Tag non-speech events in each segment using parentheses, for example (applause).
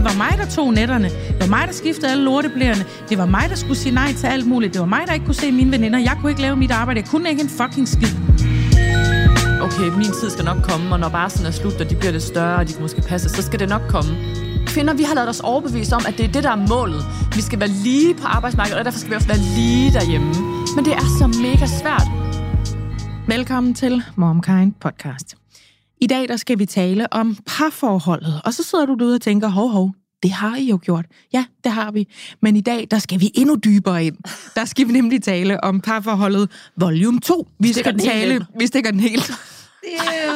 Det var mig, der tog netterne. Det var mig, der skiftede alle lorteblærerne. Det var mig, der skulle sige nej til alt muligt. Det var mig, der ikke kunne se mine veninder. Jeg kunne ikke lave mit arbejde. Jeg kunne ikke en fucking skid. Okay, min tid skal nok komme, og når barslen er slut, og de bliver lidt større, og de kan måske passe, så skal det nok komme. Kvinder, vi har lavet os overbevise om, at det er det, der er målet. Vi skal være lige på arbejdsmarkedet, og derfor skal vi også være lige derhjemme. Men det er så mega svært. Velkommen til MomKind podcast. I dag der skal vi tale om parforholdet, og så sidder du derude og tænker, hov, hov, det har I jo gjort. Ja, det har vi. Men i dag, der skal vi endnu dybere ind. Der skal vi nemlig tale om parforholdet volume 2. Vi stikker skal tale... Vi stikker den helt. (laughs)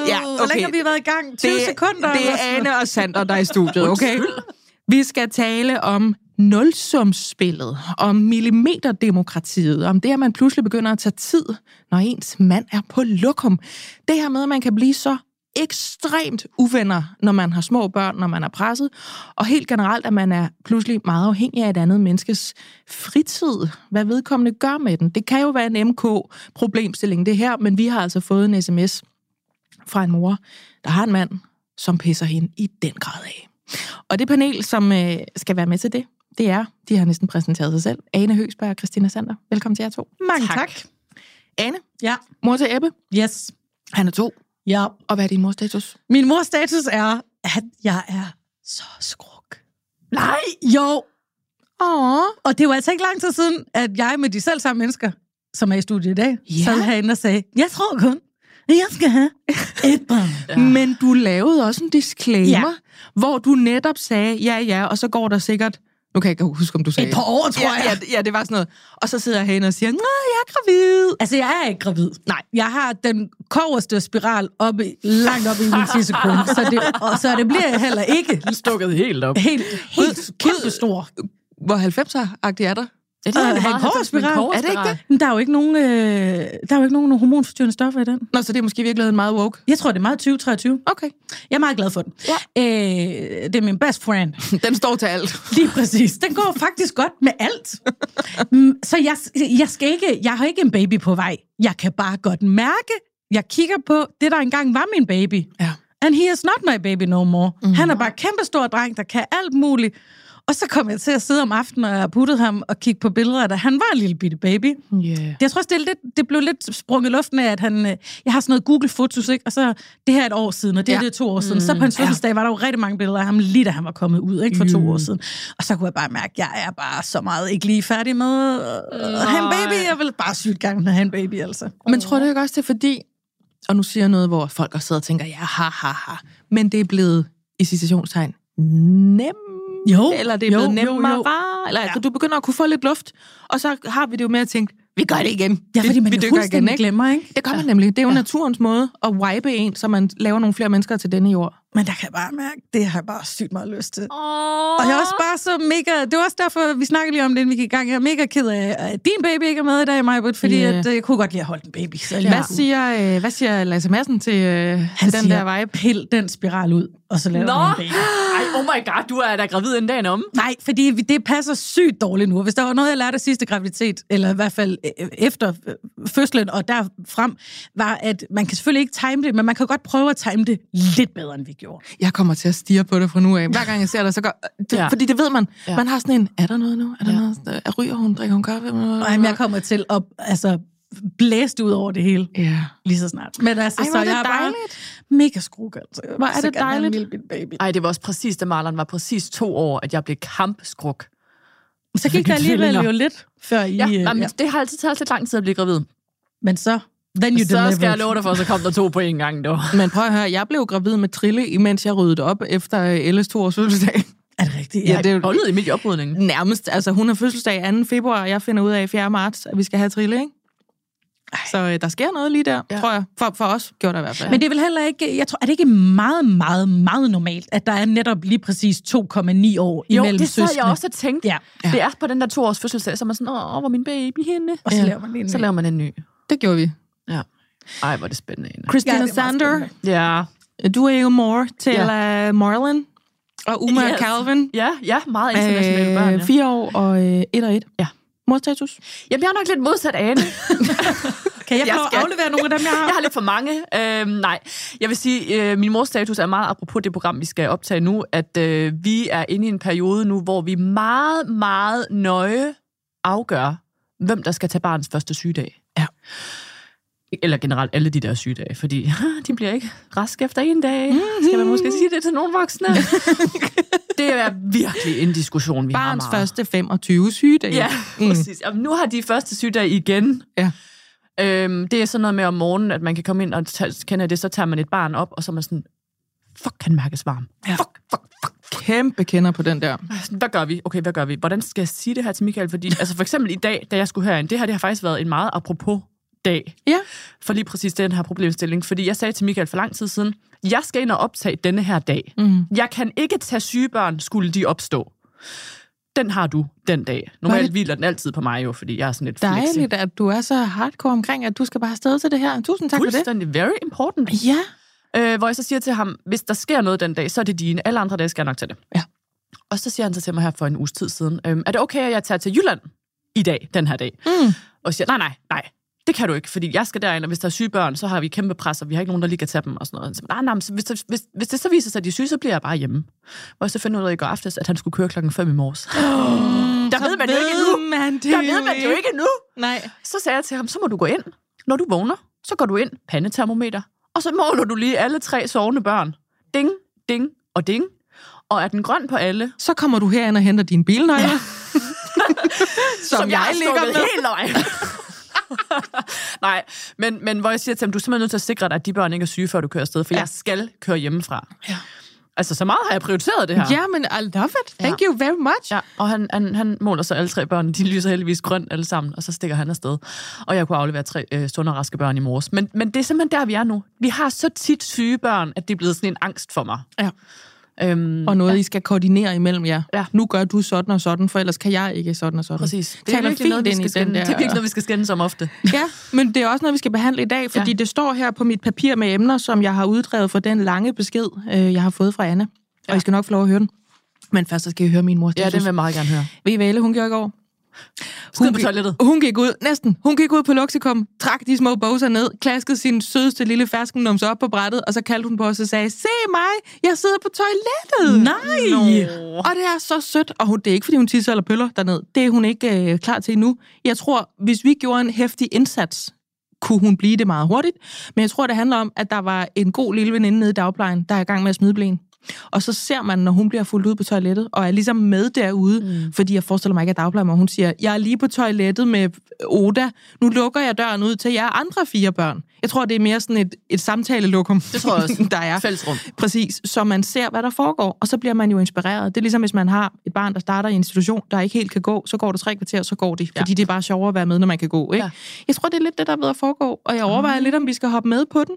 Ja, okay. Hvor længe har vi været i gang? 20 Det- sekunder? det er Anne og Sander, der er i studiet, okay? Vi skal tale om nulsumsspillet, om millimeterdemokratiet, om det, at man pludselig begynder at tage tid, når ens mand er på lokum. Det her med, at man kan blive så ekstremt uvenner, når man har små børn, når man er presset, og helt generelt, at man er pludselig meget afhængig af et andet menneskes fritid, hvad vedkommende gør med den. Det kan jo være en MK-problemstilling, det her, men vi har altså fået en sms fra en mor, der har en mand, som pisser hende i den grad af. Og det panel, som øh, skal være med til det, det er, de har næsten præsenteret sig selv, Ane Høgsberg og Christina Sander. Velkommen til jer to. Mange Tak. tak. Ane, Ja. mor til Ebbe, Yes. han er to. Ja. Og hvad er din mors status? Min mors status er, at jeg er så skruk. Nej! Jo. Åh, Og det var altså ikke lang tid siden, at jeg med de selv samme mennesker, som er i studiet i dag, Ja. sad herinde og sagde, jeg tror kun, at jeg skal have et barn. (laughs) ja. men du lavede også en disclaimer, ja. Ja. hvor du netop sagde, ja, ja, og så går der sikkert, nu kan jeg ikke huske, om du sagde Et par år, tror ja, jeg. Ja, ja, det var sådan noget. Og så sidder jeg herinde og siger, nej, jeg er gravid. Altså, jeg er ikke gravid. Nej. Jeg har den koverste spiral oppe, langt oppe i min tissekone, så det, og så det bliver jeg heller ikke Stukket helt op. helt, helt kæmpe stor. Hvor 90'er-agtig er der? Ja, det er halvfems, men Er det ikke. Men der er jo ikke nogen, øh, der er jo ikke nogen hormonforstyrrende stoffer i den. Nå, så det er måske virkelig en meget woke. Jeg tror, det er meget 2023. Okay. Jeg er meget glad for den. Ja. Øh, det er min best friend. (laughs) Den står til alt. Lige præcis. Den går faktisk godt med alt. (laughs) Så jeg, jeg, skal ikke, jeg har ikke en baby på vej. Jeg kan bare godt mærke, jeg kigger på det, der engang var min baby. Ja. And he is not my baby no more. Mm. Han er bare kæmpe stor dreng, der kan alt muligt. Og så kom jeg til at sidde om aftenen, og puttede ham og kigge på billeder, da han var en lille bitte baby. Yeah. Jeg tror også, det, er lidt, det blev lidt sprunget i luften af, at han... øh, Jeg har sådan noget Google-fotos, ikke? Og så det her er et år siden, og det, Ja. ja. det er to år siden. Så på hans fødselsdag var der jo rigtig mange billeder af ham, lige da han var kommet ud, ikke? For to år siden. Og så kunne jeg bare mærke, at jeg er bare så meget ikke lige færdig med øh, at have en baby. Jeg vil bare sygt gerne have en baby, altså. Men tror du ikke også, det er fordi, og nu siger jeg noget, hvor folk også sidder og tænker, ja, ha, ha, ha, men det er blevet, i citationstegn, nem. Jo, Eller det er jo, blevet jo, nemmere. jo. Eller altså, du begynder at kunne få lidt luft, og så har vi det jo med at tænke, vi gør det igen. Ja, vi, fordi man vi jo dykker fuldstændig ikke? glemmer, ikke? Det gør man nemlig. Det er jo ja. naturens måde at wipe en, så man laver nogle flere mennesker til denne jord. Men der kan jeg bare mærke, det har jeg bare sygt meget lyst til. Åh. Og jeg er også bare så mega... Det var også derfor, vi snakkede lige om det, inden vi gik i gang. Jeg er mega ked af, at din baby ikke er med i dag, Majbert, fordi Ja. yeah. at, øh, jeg kunne godt lide at holde en baby. Så Ja. Hvad, siger, øh, hvad siger Lasse Madsen til, øh, Han til den siger, der vibe? pil den spiral ud, og så laver Nå! du en baby. Ej, oh my god, du er da gravid en dag om. Nej, fordi det passer sygt dårligt nu. Hvis der var noget, jeg lærte af sidste graviditet, eller i hvert fald øh, efter øh, fødslen og derfrem, var, at man kan selvfølgelig ikke time det, men man kan godt prøve at time det lidt bedre, end vi gjorde. Jeg kommer til at stige på det fra nu af. Hver gang jeg ser dig, så gør... Det, Ja. Fordi det ved man. Ja. Man har sådan en, er der noget nu? Er der Ja. noget? Er ryger hun? Drikker hun kaffe? Nej, men jeg kommer til at altså, blæse det ud over det hele Ja. lige så snart. Men altså, Ej, så er det jeg er bare dejligt. Mega skruk, altså. Hvor er så det dejligt. lille baby. Ej, det var også præcis, da Marlon var præcis to år, at jeg blev kampskruk. Så gik der alligevel jo lidt, før I... Ja, øh, ja. Men ja. det har altid taget lidt lang tid at blive gravid. Men så, then you Så skal jeg delivered. love dig for, så kom der to på en gang, dog. Men prøv at høre, jeg blev gravid med Trille, imens jeg ryddede op efter øh, Elles to års fødselsdag. Er det rigtigt? Ja, det er Holdet i midt i oprydningen. nærmest. Altså, hun har fødselsdag 2. februar, og jeg finder ud af 4. marts, at vi skal have Trille, ikke? Så øh, der sker noget lige der, Ja. tror jeg. For, for os gjorde der i hvert fald. Men det er vel heller ikke, jeg tror, er det ikke meget, meget, meget normalt, at der er netop lige præcis 2,9 år Jo, imellem det sad jeg også og tænkte. Ja, Ja. Det er på den der to års fødselsdag, så man sådan, åh, hvor min baby henne? og så Ja. laver man en Så ny. laver man en ny. det gjorde vi. Ja. Ej, hvor er det spændende. Ane. Christina Ja, er Sander. Ja. du er jo mor til Ja. uh, Marlon og Uma Yes. Calvin. Ja, ja, meget internationale børn. Ja. fire år og øh, et og et. Ja. Morstatus? Jamen, jeg er nok lidt modsat Ane. (laughs) Kan jeg Jeg at skal. aflevere nogle af dem, jeg har? (laughs) Jeg har lidt for mange. Øhm, nej, jeg vil sige, øh, min mors status er meget apropos det program, vi skal optage nu, at øh, vi er inde i en periode nu, hvor vi meget, meget nøje afgør, hvem der skal tage barns første sygedag. Ja. Eller generelt alle de der sygedage, fordi (laughs) de bliver ikke raske efter en dag. Skal man måske sige det til nogle voksne? (laughs) det er virkelig en diskussion, vi har Barns meget. første 25 sygedage. Ja, mm. præcis. Og nu har de første sygedag igen. Ja. Øhm, det er sådan noget med om morgenen, at man kan komme ind og tage, kende det, så tager man et barn op, og så er man sådan, fuck, han mærkes varm. Ja. Fuck, fuck, fuck. Kæmpe kender på den der. Sådan, Hvad gør vi? Okay, hvad gør vi? Hvordan skal jeg sige det her til Michael? Fordi, altså for eksempel i dag, da jeg skulle herind, det her det har faktisk været en meget apropos dag Ja. for lige præcis den her problemstilling. Fordi jeg sagde til Michael for lang tid siden, jeg skal ind og optage denne her dag. Mm. Jeg kan ikke tage sygebørn, skulle de opstå. Den har du den dag. Normalt hviler den altid på mig jo, fordi jeg er sådan lidt flexi. Dejligt, at du er så hardcore omkring, at du skal bare afsted til det her. Tusind tak for det. Fuldstændig very important. Ja. Øh, hvor jeg så siger til ham, hvis der sker noget den dag, så er det dine. Alle andre dage skal jeg nok til det. Ja. Og så siger han så til mig her for en uges tid siden, øhm, er det okay, at jeg tager til Jylland i dag, den her dag? Mm. Og siger, nej, nej, nej, det kan du ikke, fordi jeg skal derind, og hvis der er syge børn, så har vi kæmpe pres, og vi har ikke nogen, der lige kan tage dem og sådan noget. Så, nej, nej, men så hvis, hvis, hvis det så viser sig, at de er syge, så bliver jeg bare hjemme. Og så finder ud af i går aftes, at han skulle køre klokken 5 i morges. (gasps) der ved man det ikke endnu. Man det Der ved man jo ikke endnu. Nej. Så sagde jeg til ham, så må du gå ind. Når du vågner, så går du ind, pandetermometer, og så måler du lige alle tre sovende børn. Ding, ding og ding. Og er den grøn på alle, Så kommer du herind og henter dine bilnøgler. (laughs) som, som jeg, har ligger med. helt. (laughs) (laughs) Nej, men, men hvor jeg siger til ham, du er simpelthen nødt til at sikre dig, at de børn ikke er syge, før du kører afsted, for ja. Ja. jeg skal køre hjemmefra. Ja. Altså, så meget har jeg prioriteret det her. Ja, men I love it. Thank you very much. Ja, og han, han, han måler så alle tre børn. De lyser heldigvis grønt alle sammen, og så stikker han afsted. Og jeg kunne aflevere tre øh, sunde og raske børn i morges. Men, men det er simpelthen der, vi er nu. Vi har så tit syge børn, at det er blevet sådan en angst for mig. Ja. Øhm, Og noget, ja. I skal koordinere imellem jer. Ja. Nu gør du sådan og sådan, for ellers kan jeg ikke sådan og sådan. præcis. Det er Taler virkelig noget, vi skal den skænde, der- (laughs) det er virkelig noget, vi skal skændes om ofte. Ja, men det er også noget, vi skal behandle i dag, fordi Ja. det står her på mit papir med emner, som jeg har uddrevet for den lange besked, øh, jeg har fået fra Anne. Ja. Og I skal nok få lov at høre den. Men først så skal I høre min mor. Ja, det vil jeg meget gerne høre. Ved I, hvad hun gjorde i går? Skid på gik- toilettet. Hun gik ud, næsten. Hun gik ud på Luxikum, trak de små bogser ned, klaskede sin sødeste lille ferskennums op på brættet, og så kaldte hun på os og sagde, se mig, jeg sidder på toilettet. Nej! Og det er så sødt. Og hun, det er ikke, fordi hun tisser eller pøller derned. Det er hun ikke øh, klar til endnu. Jeg tror, hvis vi gjorde en hæftig indsats, kunne hun blive det meget hurtigt. Men jeg tror, det handler om, at der var en god lille veninde nede i dagplejen, der er i gang med at smide blæen. Og så ser man, når hun bliver fuldt ud på toilettet, og er ligesom med derude, mm. fordi jeg forestiller mig ikke, at dagplejen, og hun siger, jeg er lige på toilettet med Oda, nu lukker jeg døren ud til jer andre fire børn. Jeg tror, det er mere sådan et, et samtalelokum, Det tror jeg også. (laughs) der er. Fællesrum. Præcis, så man ser, hvad der foregår, og så bliver man jo inspireret. Det er ligesom, hvis man har et barn, der starter i en institution, der ikke helt kan gå, så går der tre kvarter, så går de, fordi det er bare sjovere at være med, når man kan gå. Ikke? Ja. Jeg tror, det er lidt det, der er ved at foregå, og jeg overvejer lidt, om vi skal hoppe med på den.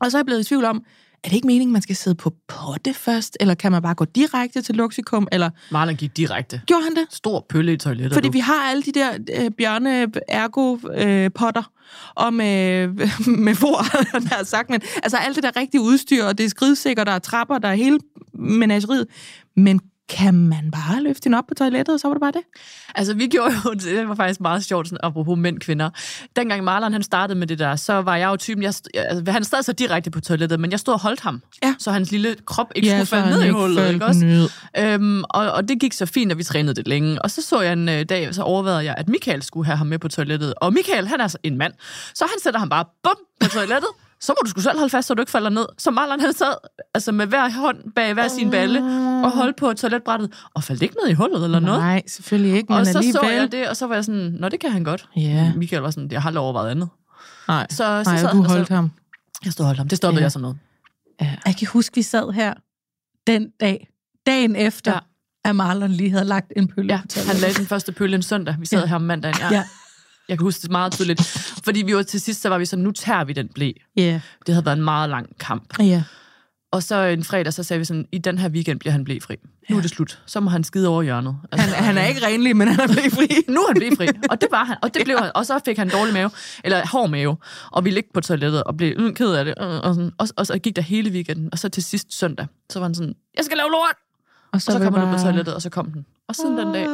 Og så er jeg blevet i tvivl om, er det ikke meningen, man skal sidde på potte først, eller kan man bare gå direkte til Luxikum, eller Marlon gik direkte. gjorde han det? Stor pølle i toilettet. Fordi du. vi har alle de der øh, bjørne ergo øh, potter og (laughs) med, med for, der er sagt, men altså alt det der rigtige udstyr, og det er skridsikkert, der er trapper, der er hele menageriet. Men kan man bare løfte hende op på toilettet, og så var det bare det? Altså, vi gjorde jo, (laughs) det var faktisk meget sjovt, sådan, apropos mænd kvinder. Dengang Marlon han startede med det der, så var jeg jo typen, jeg, altså, han sad så direkte på toilettet, men jeg stod og holdt ham, Ja. så hans lille krop ikke Ja, skulle falde ned i hullet, ikke også? ned. Øhm, og, og det gik så fint, og vi trænede det længe. Og så så jeg en øh, dag, så overvejede jeg, at Michael skulle have ham med på toilettet. Og Michael, han er så en mand, så han sætter ham bare bum på toilettet. (laughs) Så må du sgu selv holde fast, så du ikke falder ned. Så Marlon han sad altså med hver hånd bag hver sin balle og holdt på toiletbrættet. Og faldt ikke ned i hullet eller noget. Nej, selvfølgelig ikke, men Og så alligevel. så jeg det, og så var jeg sådan, nå, det kan han godt. Ja. Michael var sådan, jeg har aldrig overvejet andet. Nej, Så, så, Nej sad og han du og så- holdt ham. Jeg stod og holdt ham. Det stoppede Ja. jeg som noget. Jeg kan huske, vi sad her den dag, dagen efter, Ja. ja. at Marlon lige havde lagt en pølle Ja, på toilettet. han lagde den første pølle en søndag. Vi sad Ja. her om mandagen. Ja. Ja. Jeg kan huske det meget tydeligt. Fordi vi var til sidst, så var vi sådan, nu tager vi den blæ. Ja, Det havde været en meget lang kamp. ja. Og så en fredag, så sagde vi sådan, i den her weekend bliver han blæfri. Nu er det slut. Så må han skide over hjørnet. Altså, Han, han er ikke renlig, men han er blevet fri. (laughs) nu er han blæfri. Og det var han. Og det blev han. Og så fik han dårlig mave. Eller hård mave. Og vi ligge på toilettet og blev mm, ked af det. øh, Og, sådan. Og, og, så gik der hele weekenden. Og så til sidst søndag, så var han sådan, jeg skal lave lort. Og Og så kom han ud på bare- toilettet, og så kom den. Og siden den dag,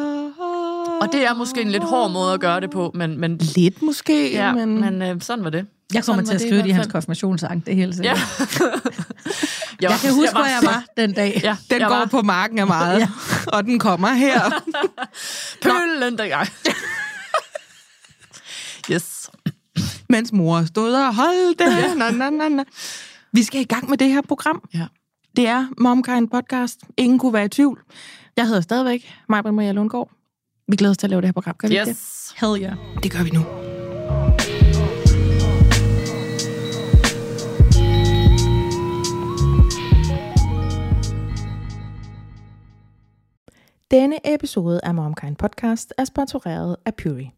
Og det er måske en lidt hård måde at gøre det på, men, men, Lidt måske, ja, men... men øh, sådan var det. Jeg kommer til var at skrive det i hans konfirmationssang, det er helt Ja. (laughs) sikkert. Jeg kan huske, hvor jeg var den dag. Ja, Den jeg går var på marken af meget, (laughs) og den kommer her. (laughs) pøllen dengang. yes. mens mor stod og holdt det. Na, na, na, na. Vi skal i gang med det her program. Ja. Det er Momkind Podcast. Ingen kunne være i tvivl. Jeg hedder stadigvæk Majbrit Maria Lundgaard. Vi glæder os til at lave det her program. Kan vi ikke Yes. Hell yeah. det? Det gør vi nu. Denne episode af Momkind Podcast er sponsoreret af Puri.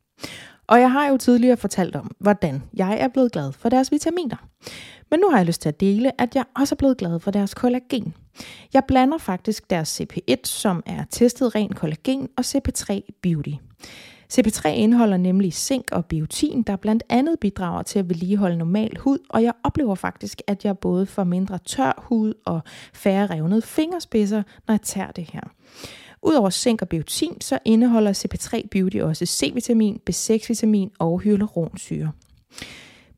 Og jeg har jo tidligere fortalt om, hvordan jeg er blevet glad for deres vitaminer. Men nu har jeg lyst til at dele, at jeg også er blevet glad for deres kollagen. Jeg blander faktisk deres CP1, som er testet ren kollagen, og CP3 Beauty. CP3 indeholder nemlig zink og biotin, der blandt andet bidrager til at vedligeholde normal hud, og jeg oplever faktisk, at jeg både får mindre tør hud og færre revnede fingerspidser, når jeg tager det her. Udover zink og biotin, så indeholder CP3 Beauty også C-vitamin, B6-vitamin og hyaluronsyre.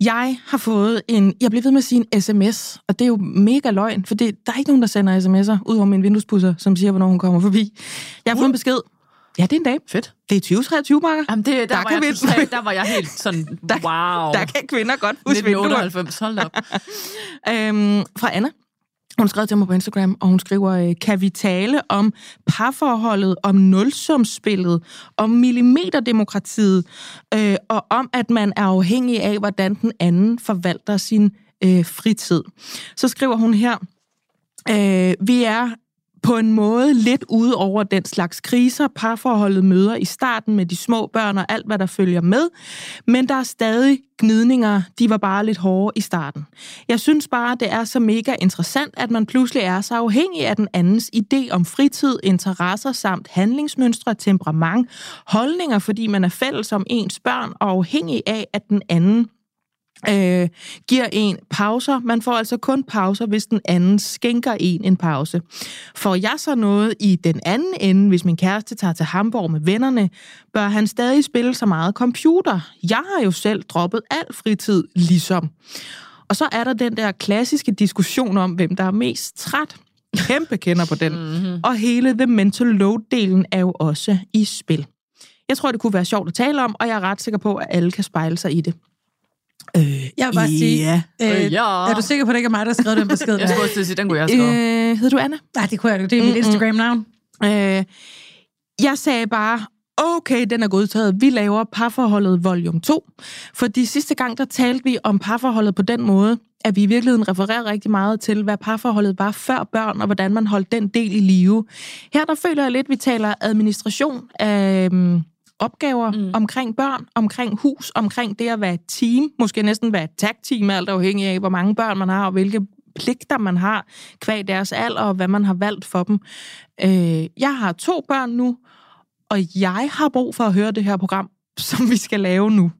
Jeg har fået en, jeg bliver ved med at sige en sms, og det er jo mega løgn, for det, der er ikke nogen, der sender sms'er, udover min vinduespusser, som siger, hvornår hun kommer forbi. Jeg har fået en besked. Ja, det er en dag. Fedt. Det er 2023, Marker. Jamen, det, der, Der der, var kan jeg vi- totalt, der var jeg helt sådan, (laughs) wow. Der kan kvinder godt huske vinduer. 1998, hold op. (laughs) øhm, fra Anna. Hun skrev til mig på Instagram, og hun skriver, øh, kan vi tale om parforholdet, om nulsumsspillet, om millimeterdemokratiet, øh, og om, at man er afhængig af, hvordan den anden forvalter sin øh, fritid. Så skriver hun her, øh, vi er på en måde lidt ude over den slags kriser, parforholdet møder i starten med de små børn og alt, hvad der følger med. Men der er stadig gnidninger, de var bare lidt hårde i starten. Jeg synes bare, det er så mega interessant, at man pludselig er så afhængig af den andens idé om fritid, interesser samt handlingsmønstre, temperament, holdninger, fordi man er fælles om ens børn og afhængig af, at den anden øh, giver en pauser. Man får altså kun pauser, hvis den anden skænker en en pause. Får jeg så noget i den anden ende, hvis min kæreste tager til Hamburg med vennerne, bør han stadig spille så meget computer. Jeg har jo selv droppet al fritid, ligesom. Og så er der den der klassiske diskussion om, hvem der er mest træt. Kæmpe kender på den. Mm-hmm. Og hele the mental load-delen er jo også i spil. Jeg tror, det kunne være sjovt at tale om, og jeg er ret sikker på, at alle kan spejle sig i det. Øh, Jeg vil bare sige, ja. øh, Øh, ja. er du sikker på, at det ikke er mig, der har skrevet den besked? Jeg skulle også sige, den kunne jeg skrive. Øh, hedder du Anna? Nej, det kunne jeg ikke. Det er mit Instagram-navn. Øh, jeg sagde bare, okay, den er godtaget. Vi laver parforholdet volume 2. Fordi sidste gang, der talte vi om parforholdet på den måde, at vi i virkeligheden refererer rigtig meget til, hvad parforholdet var før børn, og hvordan man holdt den del i live. Her der føler jeg lidt, at vi taler administration af øhm, opgaver mm. omkring børn, omkring hus, omkring det at være et team, måske næsten være et tag-team, alt afhængig af, hvor mange børn man har, og hvilke pligter man har, kvæg deres alder, og hvad man har valgt for dem. Øh, jeg har to børn nu, og jeg har brug for at høre det her program, (laughs) som vi skal lave nu.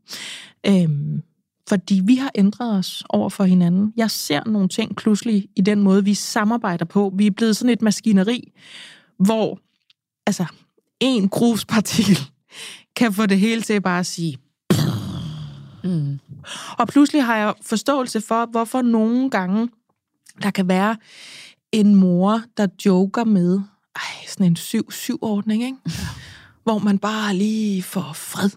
Øhm, fordi vi har ændret os over for hinanden. Jeg ser nogle ting pludselig i den måde, vi samarbejder på. Vi er blevet sådan et maskineri, hvor altså, en gruspartikel kan få det hele til bare at sige... Mm. Og pludselig har jeg forståelse for, hvorfor nogle gange der kan være en mor, der joker med ej, sådan en 7-7-ordning, ikke? hvor man bare lige får fred.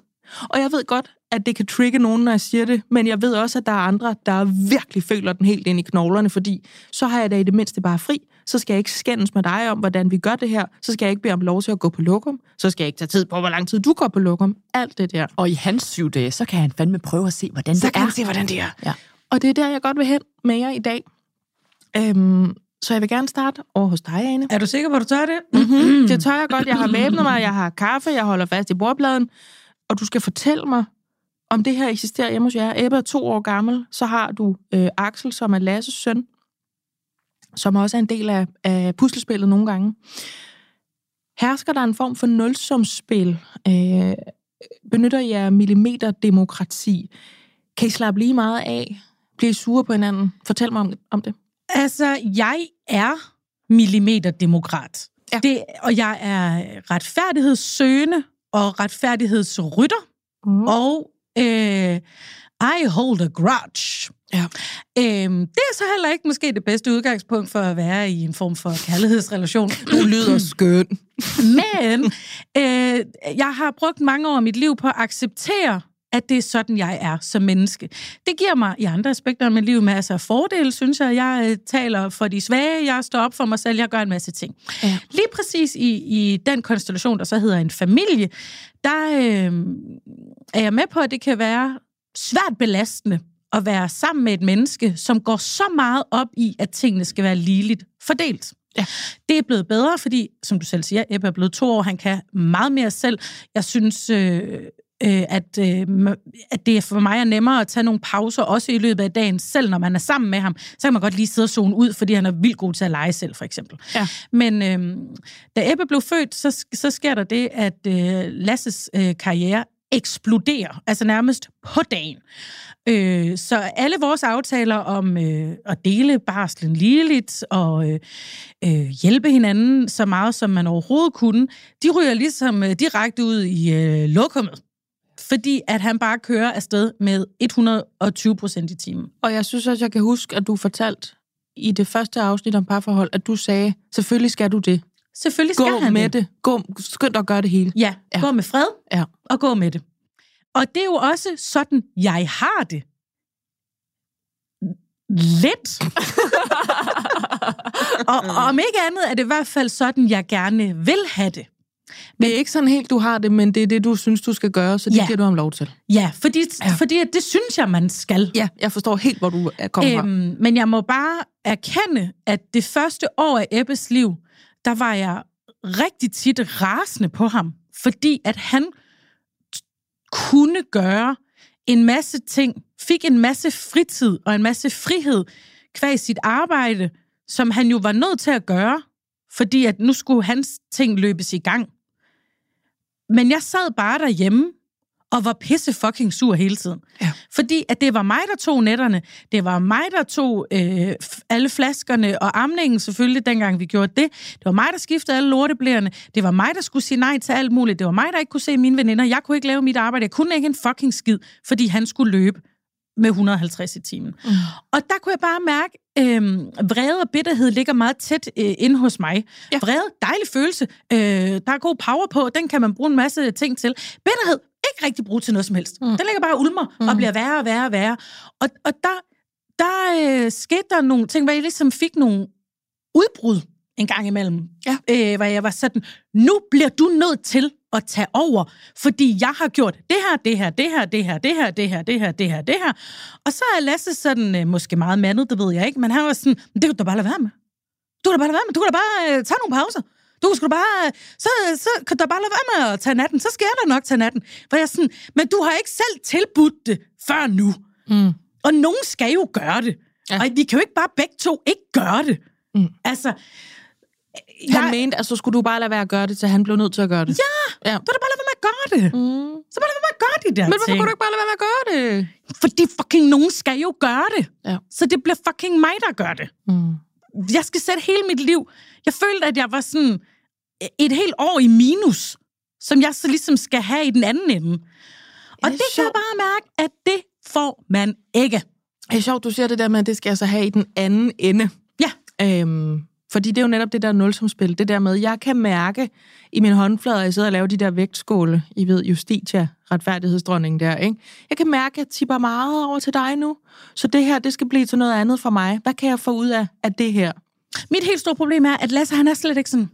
Og jeg ved godt, at det kan trigge nogen, når jeg siger det, men jeg ved også, at der er andre, der virkelig føler den helt ind i knoglerne, fordi så har jeg da i det mindste bare fri. Så skal jeg ikke skændes med dig om, hvordan vi gør det her. Så skal jeg ikke bede om lov til at gå på lokum. Så skal jeg ikke tage tid på, hvor lang tid du går på lokum. Alt det der. Og i hans syv dage, så kan han fandme prøve at se, hvordan Så det kan er. man se, hvordan det er. Ja. Og det er der, jeg godt vil hen med jer i dag. Øhm, så jeg vil gerne starte over hos dig, Ane. Er du sikker på, at du tør det? Mm-hmm. Det tør jeg godt. Jeg har væbnet mig, jeg har kaffe, jeg holder fast i bordpladen. Og du skal fortælle mig om det her eksisterer hjemme hos jer. Ebbe er to år gammel. Så har du øh, Axel, som er Lasses søn, som også er en del af, af puslespillet nogle gange. Hersker der en form for nulsumsspil? Øh, benytter jer millimeterdemokrati? Kan I slappe lige meget af? Bliver I sure på hinanden? Fortæl mig om, om det. Altså, jeg er millimeterdemokrat. Ja. Det, og jeg er retfærdighedssøgende og retfærdighedsrytter. Mm. Og øh, I hold a grudge. Ja. Øhm, det er så heller ikke måske det bedste udgangspunkt for at være i en form for kærlighedsrelation. Du lyder skøn. Men øh, jeg har brugt mange år af mit liv på at acceptere, at det er sådan, jeg er som menneske. Det giver mig i andre aspekter af mit liv masser af fordele, synes jeg. Jeg øh, taler for de svage, jeg står op for mig selv, jeg gør en masse ting. Ja. Lige præcis i, i den konstellation, der så hedder en familie, der øh, er jeg med på, at det kan være svært belastende at være sammen med et menneske, som går så meget op i, at tingene skal være ligeligt fordelt. Ja. Det er blevet bedre, fordi, som du selv siger, Ebbe er blevet to år, han kan meget mere selv. Jeg synes, øh, øh, at, øh, at det for mig er nemmere at tage nogle pauser, også i løbet af dagen, selv når man er sammen med ham. Så kan man godt lige sidde og zone ud, fordi han er vildt god til at lege selv, for eksempel. Ja. Men øh, da Ebbe blev født, så, så sker der det, at øh, Lasses øh, karriere eksploderer, altså nærmest på dagen. Øh, så alle vores aftaler om øh, at dele barslen ligeligt og øh, øh, hjælpe hinanden så meget, som man overhovedet kunne, de ryger ligesom øh, direkte ud i øh, lokummet. Fordi at han bare kører afsted med 120 procent i timen. Og jeg synes også, jeg kan huske, at du fortalte i det første afsnit om parforhold, at du sagde, selvfølgelig skal du det. Selvfølgelig Gå skal han med det. Gå, skynd at gøre det hele. Ja, Ja. gå med fred Ja. og gå med det. Og det er jo også sådan, jeg har det. Lidt. og, (laughs) og om ikke andet er det i hvert fald sådan, jeg gerne vil have det. Det er ikke sådan helt, du har det, men det er det, du synes, du skal gøre, så det Ja. giver du ham lov til. Ja, fordi, ja. Fordi at det synes jeg, man skal. Ja, jeg forstår helt, hvor du er kommet fra. Øhm, men jeg må bare erkende, at det første år af Ebbes liv, der var jeg rigtig tit rasende på ham, fordi at han kunne gøre en masse ting, fik en masse fritid og en masse frihed kvæg sit arbejde, som han jo var nødt til at gøre, fordi at nu skulle hans ting løbes i gang. Men jeg sad bare derhjemme og var pisse fucking sur hele tiden. Ja. Fordi at det var mig, der tog netterne. Det var mig, der tog øh, alle flaskerne og amningen selvfølgelig, dengang vi gjorde det. Det var mig, der skiftede alle lorteblærerne. Det var mig, der skulle sige nej til alt muligt. Det var mig, der ikke kunne se mine veninder. Jeg kunne ikke lave mit arbejde. Jeg kunne ikke en fucking skid, fordi han skulle løbe med 150 i timen. Mm. Og der kunne jeg bare mærke, øh, vrede og bitterhed ligger meget tæt øh, inde hos mig. Ja. Ja. Vrede, dejlig følelse. Øh, der er god power på, den kan man bruge en masse ting til. Bitterhed, ikke rigtig bruge til noget som helst. Mm. Den ligger bare og ulmer mm. og bliver værre og værre og værre. Og, og der, der øh, skete der nogle ting, hvor jeg ligesom fik nogle udbrud en gang imellem. Ja. Øh, hvor jeg var sådan, nu bliver du nødt til at tage over, fordi jeg har gjort det her, det her, det her, det her, det her, det her, det her, det her, det her. Og så er Lasse sådan, øh, måske meget mandet, det ved jeg ikke, men han var sådan, "Men det kan du bare lade være med. Du kan da bare lade være med. Du kan da bare øh, tage nogle pauser. Du da bare, så, så kan du bare lade være med at tage natten. Så skal jeg da nok tage natten. For jeg sådan, men du har ikke selv tilbudt det før nu. Mm. Og nogen skal jo gøre det. Ja. Og vi kan jo ikke bare begge to ikke gøre det. Mm. Altså, Han mente, at så skulle du bare lade være at gøre det, til han blev nødt til at gøre det. Ja. ja. du kan da bare lade være med at gøre det. Mm. Så bare lade være med at gøre de der Men hvorfor ting. kunne du ikke bare lade være med at gøre det? Fordi fucking nogen skal jo gøre det. Ja. Så det bliver fucking mig, der gør det. Mm. Jeg skal sætte hele mit liv. Jeg følte, at jeg var sådan et helt år i minus, som jeg så ligesom skal have i den anden ende. Og er det kan jeg bare mærke, at det får man ikke. Det er sjovt, du siger det der med, at det skal jeg så have i den anden ende. Ja. Øhm, fordi det er jo netop det der nulsumspil. Det der med, jeg kan mærke i mine håndflader, at jeg sidder og laver de der vægtskåle. I ved, Justitia, retfærdighedsdronningen der, ikke? Jeg kan mærke, at jeg tipper meget over til dig nu. Så det her, det skal blive til noget andet for mig. Hvad kan jeg få ud af, af det her? Mit helt store problem er, at Lasse, han er slet ikke sådan...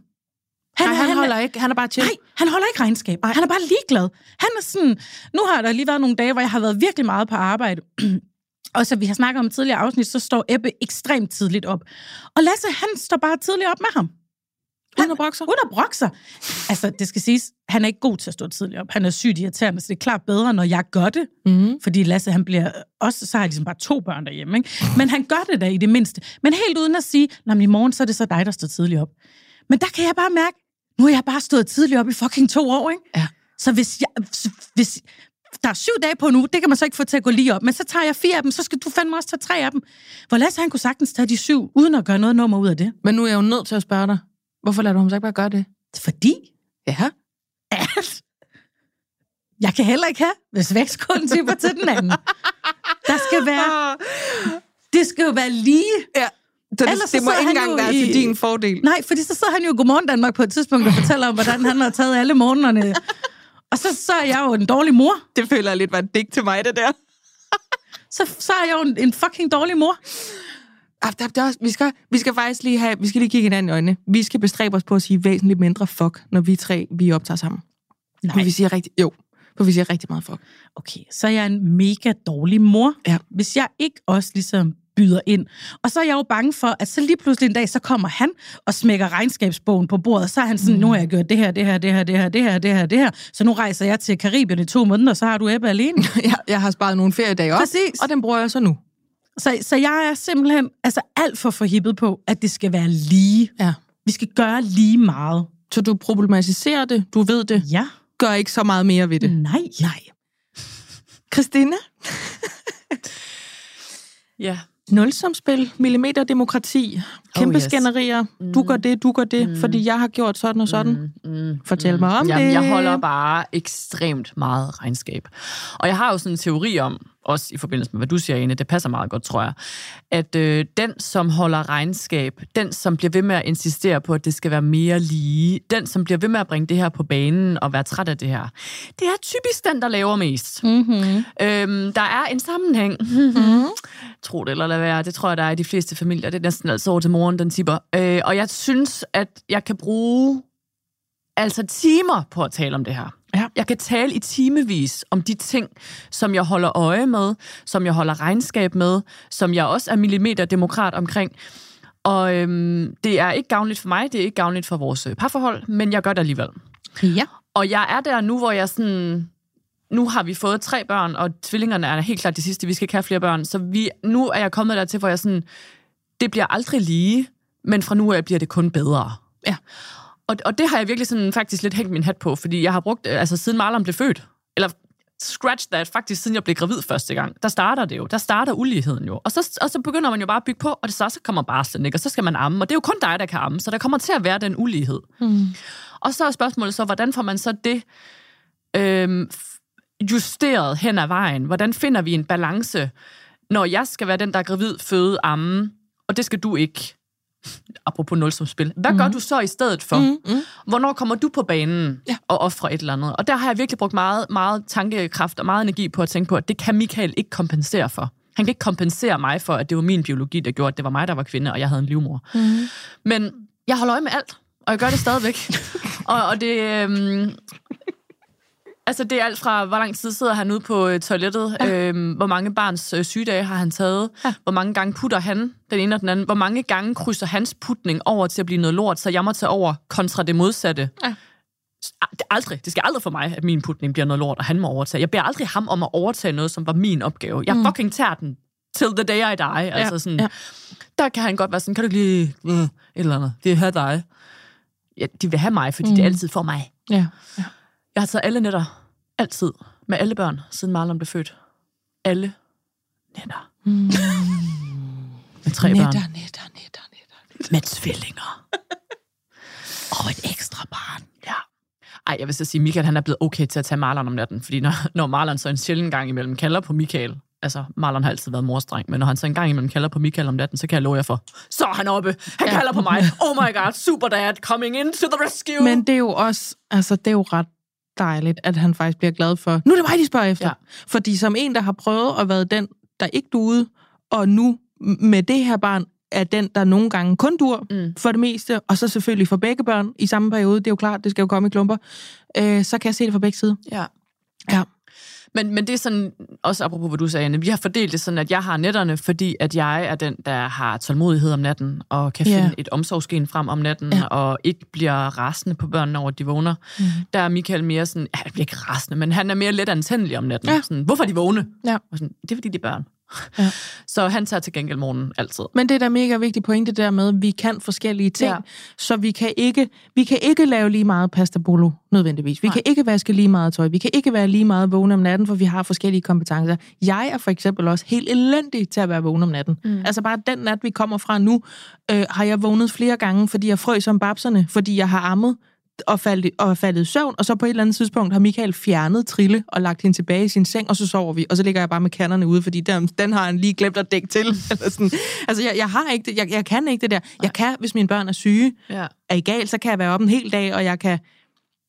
Han, Nej, han, er- holder ikke. Han er bare chill. Nej, han holder ikke regnskab. Ej. Han er bare ligeglad. Han er sådan... Nu har der lige været nogle dage, hvor jeg har været virkelig meget på arbejde. Og så vi har snakket om tidligere afsnit, så står Ebbe ekstremt tidligt op. Og Lasse, han står bare tidligt op med ham. Uden at brokke sig? Uden at. Altså, det skal siges, han er ikke god til at stå tidligt op. Han er sygt irriterende, så det er klart bedre, når jeg gør det. Mm. Fordi Lasse, han bliver også, så har jeg ligesom bare to børn derhjemme, ikke? Men han gør det da i det mindste. Men helt uden at sige, nej, i morgen, så er det så dig, der står tidligt op. Men der kan jeg bare mærke, nu har jeg bare stået tidligt op i fucking to år, ikke? Ja. Så hvis, jeg, hvis der er syv dage på nu, det kan man så ikke få til at gå lige op, men så tager jeg fire af dem, så skal du fandme også tage tre af dem. Hvor Lasse, han kunne sagtens tage de syv, uden at gøre noget nummer ud af det. Men nu er jeg jo nødt til at spørge dig, hvorfor lader du ham så ikke bare gøre det? Fordi Ja. at jeg kan heller ikke have, hvis vækstkunden tipper til den anden. Der skal være, det skal jo være lige. Ja. Så det, Ellers det må ikke engang være i- til din fordel. Nej, fordi så sidder han jo Godmorgen Danmark på et tidspunkt og fortæller om, hvordan han har taget alle morgenerne. Og så, så er jeg jo en dårlig mor. Det føler jeg lidt var et digt til mig, det der. (laughs) Så, så er jeg jo en, en fucking dårlig mor. Ah, der, er også- vi, skal, vi skal faktisk lige have, vi skal lige kigge hinanden i øjnene. Vi skal bestræbe os på at sige væsentligt mindre fuck, når vi tre vi optager sammen. Nej. For vi siger rigtig, jo, for vi siger rigtig meget fuck. Okay, så er jeg en mega dårlig mor, Ja. hvis jeg ikke også ligesom byder ind. Og så er jeg jo bange for, at så lige pludselig en dag, så kommer han og smækker regnskabsbogen på bordet. Så er han sådan, mm. nu har jeg gjort det her, det her, det her, det her, det her, det her, det her. Så nu rejser jeg til Karibien i to måneder, så har du Ebbe alene. (laughs) Jeg, jeg har sparet nogle feriedage op, Præcis. og den bruger jeg så nu. Så, så jeg er simpelthen altså alt for forhippet på, at det skal være lige. Ja. Vi skal gøre lige meget. Så du problematiserer det, du ved det, Ja. gør ikke så meget mere ved det. Nej. Nej. Christina? (laughs) Ja. Nulsomspil, millimeterdemokrati, kæmpe Oh, yes. skænderier. Du gør det, du gør det, mm. fordi jeg har gjort sådan og sådan. Mm, mm, Fortæl mig om Jamen, det. Jeg holder bare ekstremt meget regnskab. Og jeg har jo sådan en teori om, også i forbindelse med, hvad du siger, Ane, det passer meget godt, tror jeg, at øh, den, som holder regnskab, den, som bliver ved med at insistere på, at det skal være mere lige, den, som bliver ved med at bringe det her på banen og være træt af det her, det er typisk den, der laver mest. Mm-hmm. Øhm, der er en sammenhæng. Mm-hmm. (laughs) Tro det eller lad være. Det tror jeg, der er i de fleste familier. Det er næsten altid over til moren, den tipper. Øh, og jeg synes, at jeg kan bruge altså timer på at tale om det her. Ja. Jeg kan tale i timevis om de ting, som jeg holder øje med, som jeg holder regnskab med, som jeg også er millimeterdemokrat omkring. Og øhm, det er ikke gavnligt for mig, det er ikke gavnligt for vores øh, parforhold, men jeg gør det alligevel. Ja. Og jeg er der nu, hvor jeg sådan... Nu har vi fået tre børn, og tvillingerne er helt klart de sidste. Vi skal ikke have flere børn. Så vi, nu er jeg kommet dertil, hvor jeg sådan... Det bliver aldrig lige, men fra nu af bliver det kun bedre. Ja. Og, og det har jeg virkelig sådan faktisk lidt hængt min hat på, fordi jeg har brugt, øh, altså siden Marlon blev født, eller scratch that, faktisk siden jeg blev gravid første gang, der starter det jo, der starter uligheden jo. Og så, og så begynder man jo bare at bygge på, og det så, så kommer barslen, ikke? og så skal man amme, og det er jo kun dig, der kan amme, så der kommer til at være den ulighed. Mm. Og så er spørgsmålet så, hvordan får man så det øhm, justeret hen ad vejen? Hvordan finder vi en balance, når jeg skal være den, der er gravid, føde, amme, og det skal du ikke? Apropos nulsumspil. Hvad mm. gør du så i stedet for? Mm. Mm. Hvornår kommer du på banen Ja. og offre et eller andet? Og der har jeg virkelig brugt meget, meget tankekraft og meget energi på at tænke på, at det kan Michael ikke kompensere for. Han kan ikke kompensere mig for, at det var min biologi, der gjorde, at det var mig, der var kvinde, og jeg havde en livmor. Mm. Men jeg holder øje med alt, og jeg gør det stadigvæk. (laughs) og, og det... Øhm, altså, det er alt fra, hvor lang tid sidder han ude på øh, toilettet, ja. øhm, hvor mange barns øh, sygedage har han taget, ja. hvor mange gange putter han den ene og den anden, hvor mange gange krydser hans putning over til at blive noget lort, så jeg må tage over kontra det modsatte. Ja. Aldrig, det skal aldrig for mig, at min putning bliver noget lort, og han må overtage. Jeg beder aldrig ham om at overtage noget, som var min opgave. Jeg fucking tager den till the day I die. Altså sådan, ja. ja. Der kan han godt være sådan, kan du ikke lige øh, et eller andet? Det er her dig. Ja, de vil have mig, fordi mm. det er altid for mig. Ja. ja. Jeg har taget alle nætter. Altid. Med alle børn, siden Marlon blev født. Alle nætter. Mm. Med tre Netter, børn. netter, netter, netter. Med tvillinger. (laughs) Og et ekstra barn. Ja. Ej, jeg vil så sige, Michael han er blevet okay til at tage Marlon om natten, fordi når, når Marlon så en sjældent gang imellem kalder på Michael, altså Marlon har altid været morstreng, men når han så en gang imellem kalder på Michael om natten, så kan jeg love jer for, så er han oppe, han ja. kalder på mig, oh my god, (laughs) super dad, coming in to the rescue. Men det er jo også, altså det er jo ret dejligt, at han faktisk bliver glad for, nu er det mig, de spørger efter. Ja. Fordi som en, der har prøvet at være den, der ikke duede, og nu med det her barn, er den, der nogle gange kun dur Mm. for det meste, og så selvfølgelig for begge børn i samme periode, det er jo klart, det skal jo komme i klumper, øh, så kan jeg se det fra begge sider. Ja. Ja. Men, men det er sådan, også apropos hvad du sagde, Anne, vi har fordelt det sådan, at jeg har netterne, fordi at jeg er den, der har tålmodighed om natten, og kan Ja. finde et omsorgsgen frem om natten, Ja. og ikke bliver rasende på børnene over, at de vågner. Mm. Der er Michael mere sådan, ja, han bliver ikke rasende, men han er mere let antændelig om natten. Ja. Sådan, Hvorfor er de vågne? Ja. Og sådan, det er fordi, de er børn. Ja. (laughs) Så han tager til gengæld morgenen altid. Men det er da mega vigtigt pointe der med, at vi kan forskellige ting, Ja. så vi kan, ikke, vi kan ikke lave lige meget pasta bolo nødvendigvis. Vi Nej. kan ikke vaske lige meget tøj. Vi kan ikke være lige meget vågne om natten, for vi har forskellige kompetencer. Jeg er for eksempel også helt elendig til at være vågen om natten. Mm. Altså bare den nat, vi kommer fra nu, øh, har jeg vågnet flere gange, fordi jeg frøs som babserne, fordi jeg har ammet og faldet, og faldet i søvn, og så på et eller andet tidspunkt har Michael fjernet Trille og lagt hende tilbage i sin seng, og så sover vi, og så ligger jeg bare med kanderne ude, fordi den, den har han lige glemt at dække til. (laughs) Eller sådan. Altså, jeg, jeg har ikke det, jeg, jeg kan ikke det der. Jeg kan, hvis mine børn er syge, Ja. er I gal, så kan jeg være op en hel dag, og jeg kan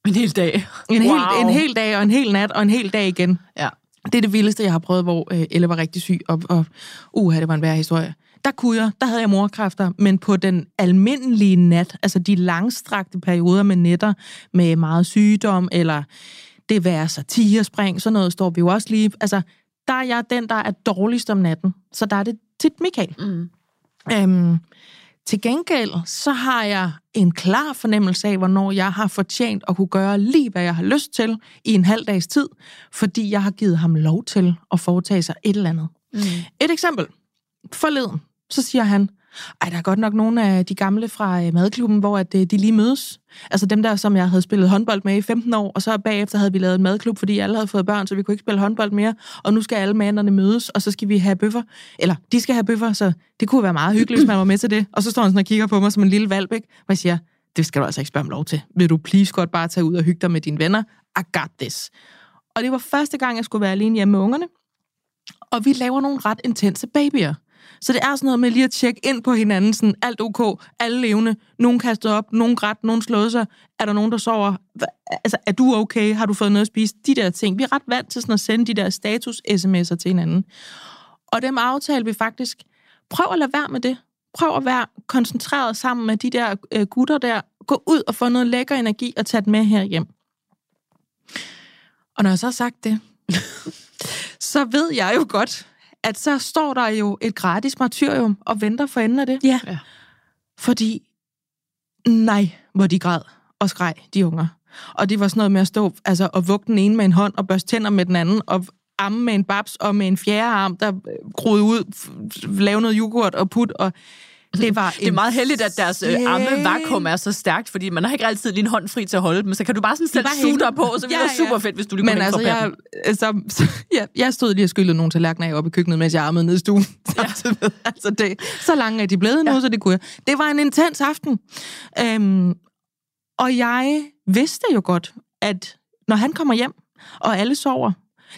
En hel dag. en, wow. hel, en hel dag, og en hel nat, og en hel dag igen. Ja. Det er det vildeste, jeg har prøvet, hvor øh, Elle var rigtig syg, og, og uha, det var en værre historie. Der kunne jeg, der havde jeg morkræfter, men på den almindelige nat, altså de langstrakte perioder med nætter, med meget sygdom, eller det være så tigerspring, sådan noget står vi jo også lige, altså der er jeg den, der er dårligst om natten, så der er det tit Michael. Mm. Øhm, til gengæld, så har jeg en klar fornemmelse af, hvornår jeg har fortjent at kunne gøre lige, hvad jeg har lyst til i en halv dags tid, fordi jeg har givet ham lov til at foretage sig et eller andet. Mm. Et eksempel. Forleden, så siger han, ej, der er godt nok nogle af de gamle fra øh, madklubben, hvor at, øh, de lige mødes. Altså dem der, som jeg havde spillet håndbold med i 15 år, og så bagefter havde vi lavet en madklub, fordi alle havde fået børn, så vi kunne ikke spille håndbold mere. Og nu skal alle manderne mødes, og så skal vi have bøffer. Eller de skal have bøffer, så det kunne være meget hyggeligt, hvis man var med til det. Og så står han sådan og kigger på mig som en lille valp, ikke? Og jeg siger, det skal du altså ikke spørge om lov til. Vil du please godt bare tage ud og hygge dig med dine venner? I got this. Og det var første gang, jeg skulle være alene hjemme med ungerne og vi laver nogle ret intense babyer. Så det er sådan noget med lige at tjekke ind på hinanden, sådan alt ok, alle levende, nogen kastet op, nogen grædt, nogen slået sig, er der nogen, der sover, Hva- altså er du okay, har du fået noget at spise, de der ting. Vi er ret vant til sådan at sende de der status-sms'er til hinanden. Og dem aftalte vi faktisk, prøv at lade være med det. Prøv at være koncentreret sammen med de der øh, gutter der. Gå ud og få noget lækker energi og tage det med her hjem. Og når jeg så har sagt det, (laughs) så ved jeg jo godt, at så står der jo et gratis martyrium og venter for enden af det. Ja. Ja. Fordi, nej, hvor de græd og skreg, de unger. Og det var sådan noget med at stå altså, og vugge den ene med en hånd og børste tænder med den anden, og amme med en babs og med en fjerde arm, der øh, groede ud, lave noget yoghurt og put, og det var Det er meget heldigt, at deres øh, ammevakuum er så stærkt, fordi man har ikke altid lige en hånd fri til at holde dem, så kan du bare sådan hænge. dig på, så bliver Ja, det super ja. fedt, hvis du lige Men kunne altså, jeg, altså, så, ja, jeg stod lige og skyllede nogle tallerkener af oppe i køkkenet, mens jeg armede ned i stuen. (laughs) Samtidig med. Altså, det, så lange er de blevet nu, Ja. så det kunne jeg. Det var en intens aften. Øhm, og jeg vidste jo godt, at når han kommer hjem, og alle sover,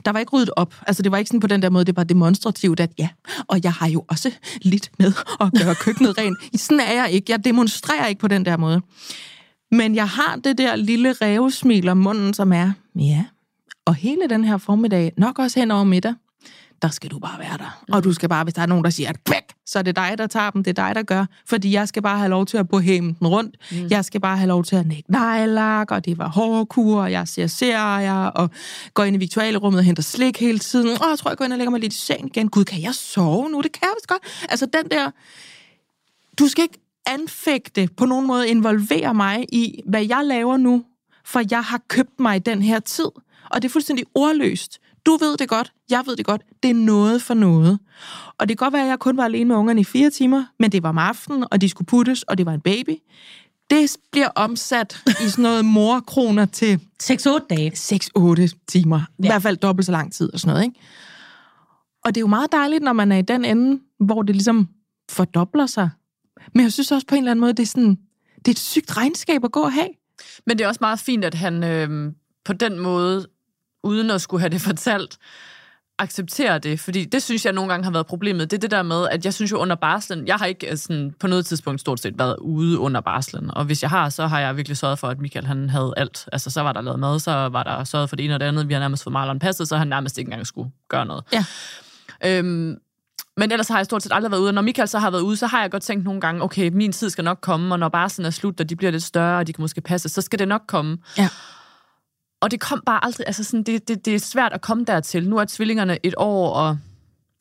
der var ikke ryddet op. Altså, det var ikke sådan på den der måde, det var demonstrativt, at ja, og jeg har jo også lidt med at gøre køkkenet (laughs) rent. Sådan er jeg ikke. Jeg demonstrerer ikke på den der måde. Men jeg har det der lille revsmil om munden, som er, ja, og hele den her formiddag, nok også hen over middag, der skal du bare være der. Og du skal bare, hvis der er nogen, der siger, at kvæk, så er det dig, der tager dem, det er dig, der gør. Fordi jeg skal bare have lov til at boheme den rundt. Mm. Jeg skal bare have lov til at nægge nejlak, og det var hårkur, og jeg ser serier, og går ind i viktualerummet og henter slik hele tiden. Åh, jeg tror, jeg går ind og lægger mig lidt i seng igen. Gud, kan jeg sove nu? Det kan jeg vist godt. Altså den der, du skal ikke anfægte, på nogen måde involvere mig i, hvad jeg laver nu, for jeg har købt mig den her tid. Og det er fuldstændig ordløst. Du ved det godt, jeg ved det godt. Det er noget for noget. Og det kan godt være, at jeg kun var alene med ungerne i fire timer, men det var om aftenen, og de skulle puttes, og det var en baby. Det bliver omsat i sådan noget morkroner til 6-8 dage. 6-8 timer. Ja. I hvert fald dobbelt så lang tid og sådan noget, ikke? Og det er jo meget dejligt, når man er i den ende, hvor det ligesom fordobler sig. Men jeg synes også på en eller anden måde, det er sådan, det er et sygt regnskab at gå og have. Men det er også meget fint, at han øh, på den måde, uden at skulle have det (laughs) fortalt, accepterer det, fordi det synes jeg nogle gange har været problemet. Det er det der med, at jeg synes jo under barslen, jeg har ikke øh, sådan, på noget tidspunkt stort set været ude under barslen, og hvis jeg har, så har jeg virkelig sørget for, at Michael han havde alt. Altså så var der lavet mad, så var der sørget for det ene og det andet, vi har nærmest fået Marlon passet, så han nærmest ikke engang skulle gøre noget. Ja. Øhm, men ellers har jeg stort set aldrig været ude, og når Michael så har været ude, så har jeg godt tænkt nogle gange, okay, min tid skal nok komme, og når barslen er slut, og de bliver lidt større, og de kan måske passe, så skal det nok komme. Ja. Og det kom bare aldrig, altså sådan, det, det, det er svært at komme dertil. Nu er tvillingerne et år og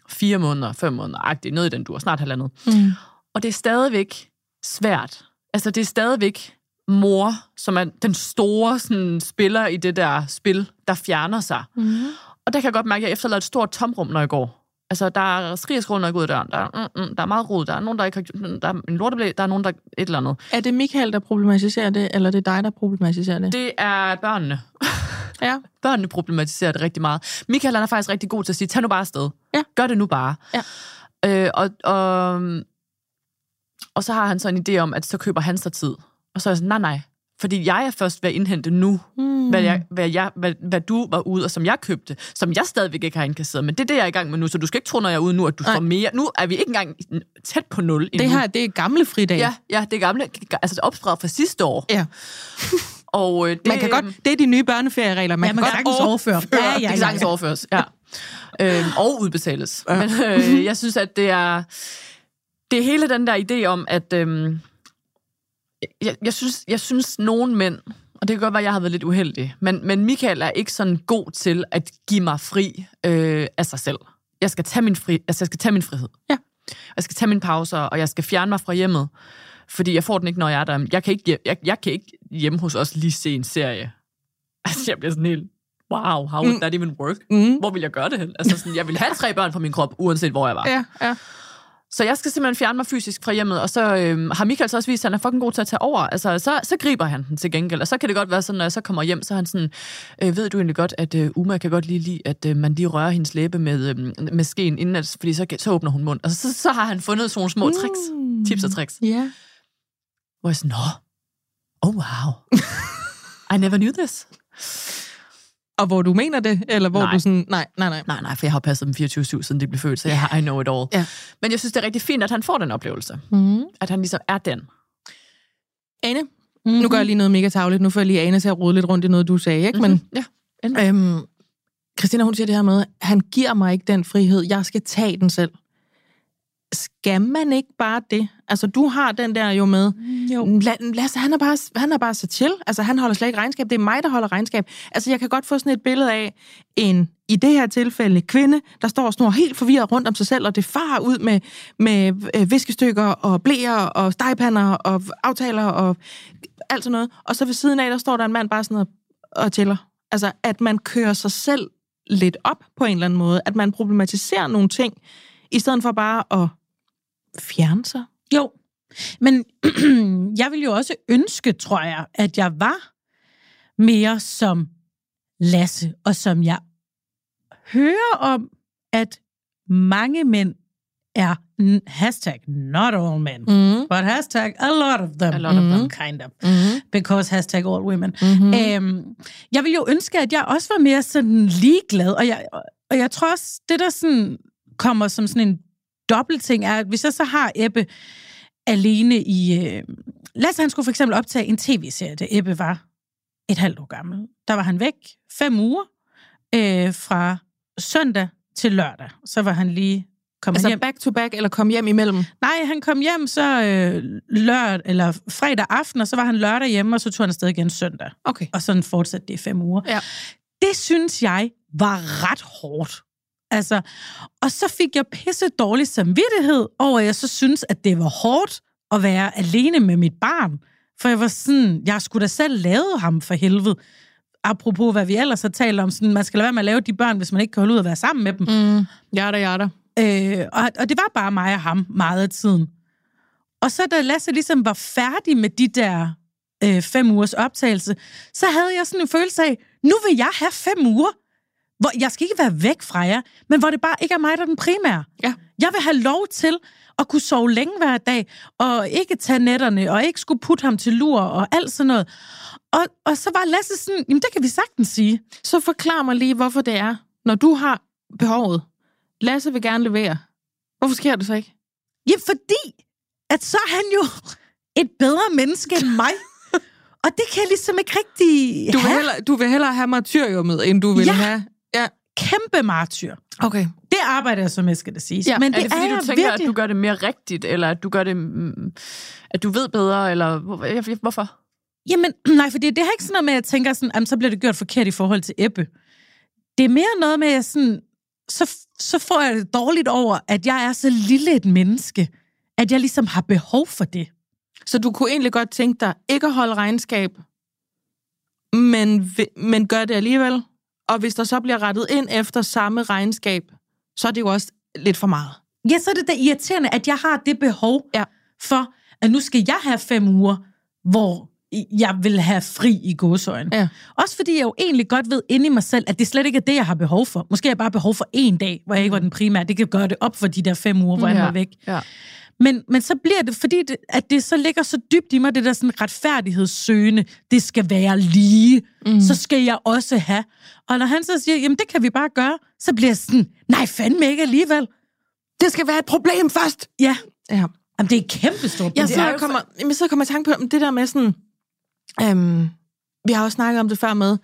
fire måneder, fem måneder, agtigt, noget i den du snart halvandet. Mm. Og det er stadigvæk svært. Altså, det er stadigvæk mor, som er den store sådan, spiller i det der spil, der fjerner sig. Mm. Og der kan jeg godt mærke, at jeg efterlader et stort tomrum, når jeg går. Altså, der er skrigerskrål, når jeg går ud af døren. Der er, mm, mm, der er meget rod. Der er nogen, der ikke har... Der er en lorteblæ. Der er nogen, der... Et eller andet. Er det Michael, der problematiserer det, eller er det dig, der problematiserer det? Det er børnene. Ja. (laughs) Børnene problematiserer det rigtig meget. Michael han er faktisk rigtig god til at sige, tag nu bare afsted. Ja. Gør det nu bare. Ja. Øh, og, og, og så har han så en idé om, at så køber han sig tid. Og så er jeg sådan, nej, nej. Fordi jeg er først ved at indhente nu, Mm. hvad, jeg, hvad, jeg, hvad, hvad du var ude, og som jeg købte, som jeg stadigvæk ikke har indkasseret. Men det er det, jeg er i gang med nu, så du skal ikke tro, når jeg er ude nu, at du Nej. får mere. Nu er vi ikke engang tæt på nul endnu. Det her, det er gamle fridag. Ja, ja, det er gamle, altså det opsparet fra sidste år. ja. (laughs) Og øh, det, Man kan godt, det er de nye børneferieregler. Man Ja, man kan kan godt overføre. Ja, ja, det ja, kan sagtens overføres, ja. øhm, og udbetales. Ja. Men øh, jeg synes, at det er, det er hele den der idé om, at øhm, jeg, jeg, synes, jeg synes, nogen mænd, og det kan godt være, at jeg har været lidt uheldig, men, men Michael er ikke sådan god til at give mig fri øh, af sig selv. Jeg skal tage min, fri, altså, jeg skal tage min frihed. Ja. Jeg skal tage mine pauser, og jeg skal fjerne mig fra hjemmet, fordi jeg får den ikke, når jeg er der. Jeg kan ikke, jeg, jeg kan ikke hjemme hos os lige se en serie. (laughs) Altså, jeg bliver sådan helt, wow, how would Mm. that even work? Mm. Hvor vil jeg gøre det hen? Altså, sådan, jeg vil have tre børn på min krop, uanset hvor jeg var. Ja, ja. Så jeg skal simpelthen fjerne mig fysisk fra hjemmet, og så øhm, har Michael så også vist, at han er fucking god til at tage over. Altså, så, så griber han den til gengæld, og så kan det godt være sådan, når jeg så kommer hjem, så er han sådan, øh, ved du egentlig godt, at øh, Uma kan godt lige lide, at øh, man lige rører hendes læbe med, øh, med skeen, inden at, fordi så, så åbner hun mund. Og så, så har han fundet sådan nogle små tricks, Mm. tips og tricks, Ja. hvor jeg sådan, nå, oh wow, (laughs) I never knew this. Og hvor du mener det, eller hvor Nej. du sådan, nej, nej, nej. Nej, nej, for jeg har passet dem 24-7, siden de blev født, så jeg har, I know it all. Ja. Men jeg synes, det er rigtig fint, at han får den oplevelse. Mm. At han ligesom er den. Ane, Mm-hmm. nu gør jeg lige noget mega tavligt. Nu får jeg lige Ane til at rode lidt rundt i noget, du sagde, ikke? Men Mhm. ja. endelig. Øhm, Christina, hun siger det her med, han giver mig ikke den frihed, jeg skal tage den selv. Skal man ikke bare det? Altså, du har den der jo med, Jo. La, Lasse, han er, bare, han er bare så chill. Altså, han holder slet ikke regnskab. Det er mig, der holder regnskab. Altså, jeg kan godt få sådan et billede af en, i det her tilfælde, kvinde, der står og snor helt forvirret rundt om sig selv, og det far ud med, med øh, viskestykker og blæer og stegpander og aftaler og alt sådan noget. Og så ved siden af, der står der en mand bare sådan og, og tæller. Altså, at man kører sig selv lidt op på en eller anden måde. At man problematiserer nogle ting, i stedet for bare at fjerne sig. Jo, men (clears throat) jeg vil jo også ønske, tror jeg, at jeg var mere som Lasse, og som jeg hører om, at mange mænd er hashtag not all men, Mm. but hashtag a lot of them, A lot of them. kind of, Mm. because hashtag all women. Mm-hmm. Øhm, jeg vil jo ønske, at jeg også var mere sådan ligeglad, og jeg, og jeg tror også, det der sådan kommer som sådan en dobbeltting er, at hvis jeg så har Ebbe alene i... Øh, Lasse han skulle for eksempel optage en tv-serie, da Ebbe var et halvt år gammel. Der var han væk fem uger øh, fra søndag til lørdag. Så var han lige kommet Altså hjem. back to back, eller kom hjem imellem? Nej, han kom hjem så øh, lørdag, eller fredag aften, og så var han lørdag hjemme, og så tog han afsted igen søndag. Okay. Og sådan fortsatte det i fem uger. Ja. Det synes jeg var ret hårdt. Altså, og så fik jeg pisse dårlig samvittighed over, at jeg så synes, at det var hårdt at være alene med mit barn. For jeg var sådan, jeg skulle da selv lave ham for helvede. Apropos, hvad vi ellers har talt om, sådan, man skal lade være med at lave de børn, hvis man ikke kan holde ud at være sammen med dem. Mm. Jada, jada. Øh, og, og det var bare mig og ham meget af tiden. Og så da Lasse ligesom var færdig med de der øh, fem ugers optagelse, så havde jeg sådan en følelse af, nu vil jeg have fem uger, hvor jeg skal ikke være væk fra jer, men hvor det bare ikke er mig, der er den primære. Ja. Jeg vil have lov til at kunne sove længe hver dag, og ikke tage netterne, og ikke skulle putte ham til lur, og alt sådan noget. Og, og så var Lasse sådan, jamen det kan vi sagtens sige. Så forklar mig lige, hvorfor det er, når du har behovet. Lasse vil gerne levere. Hvorfor sker det så ikke? Ja, fordi at så er han jo et bedre menneske end mig. (laughs) Og det kan jeg ligesom ikke rigtig Du vil have. hellere, du vil hellere have martyriummet, end du vil Ja. have... Ja. Kæmpe martyr. Okay. Det arbejder jeg så med, skal det siges. Ja, Men er det, det fordi, er du jeg tænker, virkelig. at du gør det mere rigtigt, eller at du gør det, mm, at du ved bedre, eller hvorfor? Jamen, (clears throat) nej, for det, det har ikke sådan noget med, at jeg tænker sådan, jamen, så bliver det gjort forkert i forhold til Ebbe. Det er mere noget med, at jeg sådan, så, så får jeg det dårligt over, at jeg er så lille et menneske, at jeg ligesom har behov for det. Så du kunne egentlig godt tænke dig ikke at holde regnskab, men, men gør det alligevel. Og hvis der så bliver rettet ind efter samme regnskab, så er det jo også lidt for meget. Ja, så er det da irriterende, at jeg har det behov Ja. for, at nu skal jeg have fem uger, hvor jeg vil have fri i gåsøjen. Ja. Også fordi jeg jo egentlig godt ved inde i mig selv, at det slet ikke er det, jeg har behov for. Måske har jeg bare behov for en dag, hvor jeg ikke var den primære. Det kan gøre det op for de der fem uger, hvor jeg Ja. var væk. Ja. Men, men så bliver det, fordi det, at det så ligger så dybt i mig, det der sådan retfærdighedssøgende, det skal være lige, mm. så skal jeg også have. Og når han så siger, jamen det kan vi bare gøre, så bliver jeg sådan, nej fandme ikke alligevel. Det skal være et problem først! Ja, Ja. jamen, det er et kæmpe stort Jeg problem. så kommer, jamen, så kommer jeg i tanke på det der med sådan... Øhm, vi har også snakket om det før med,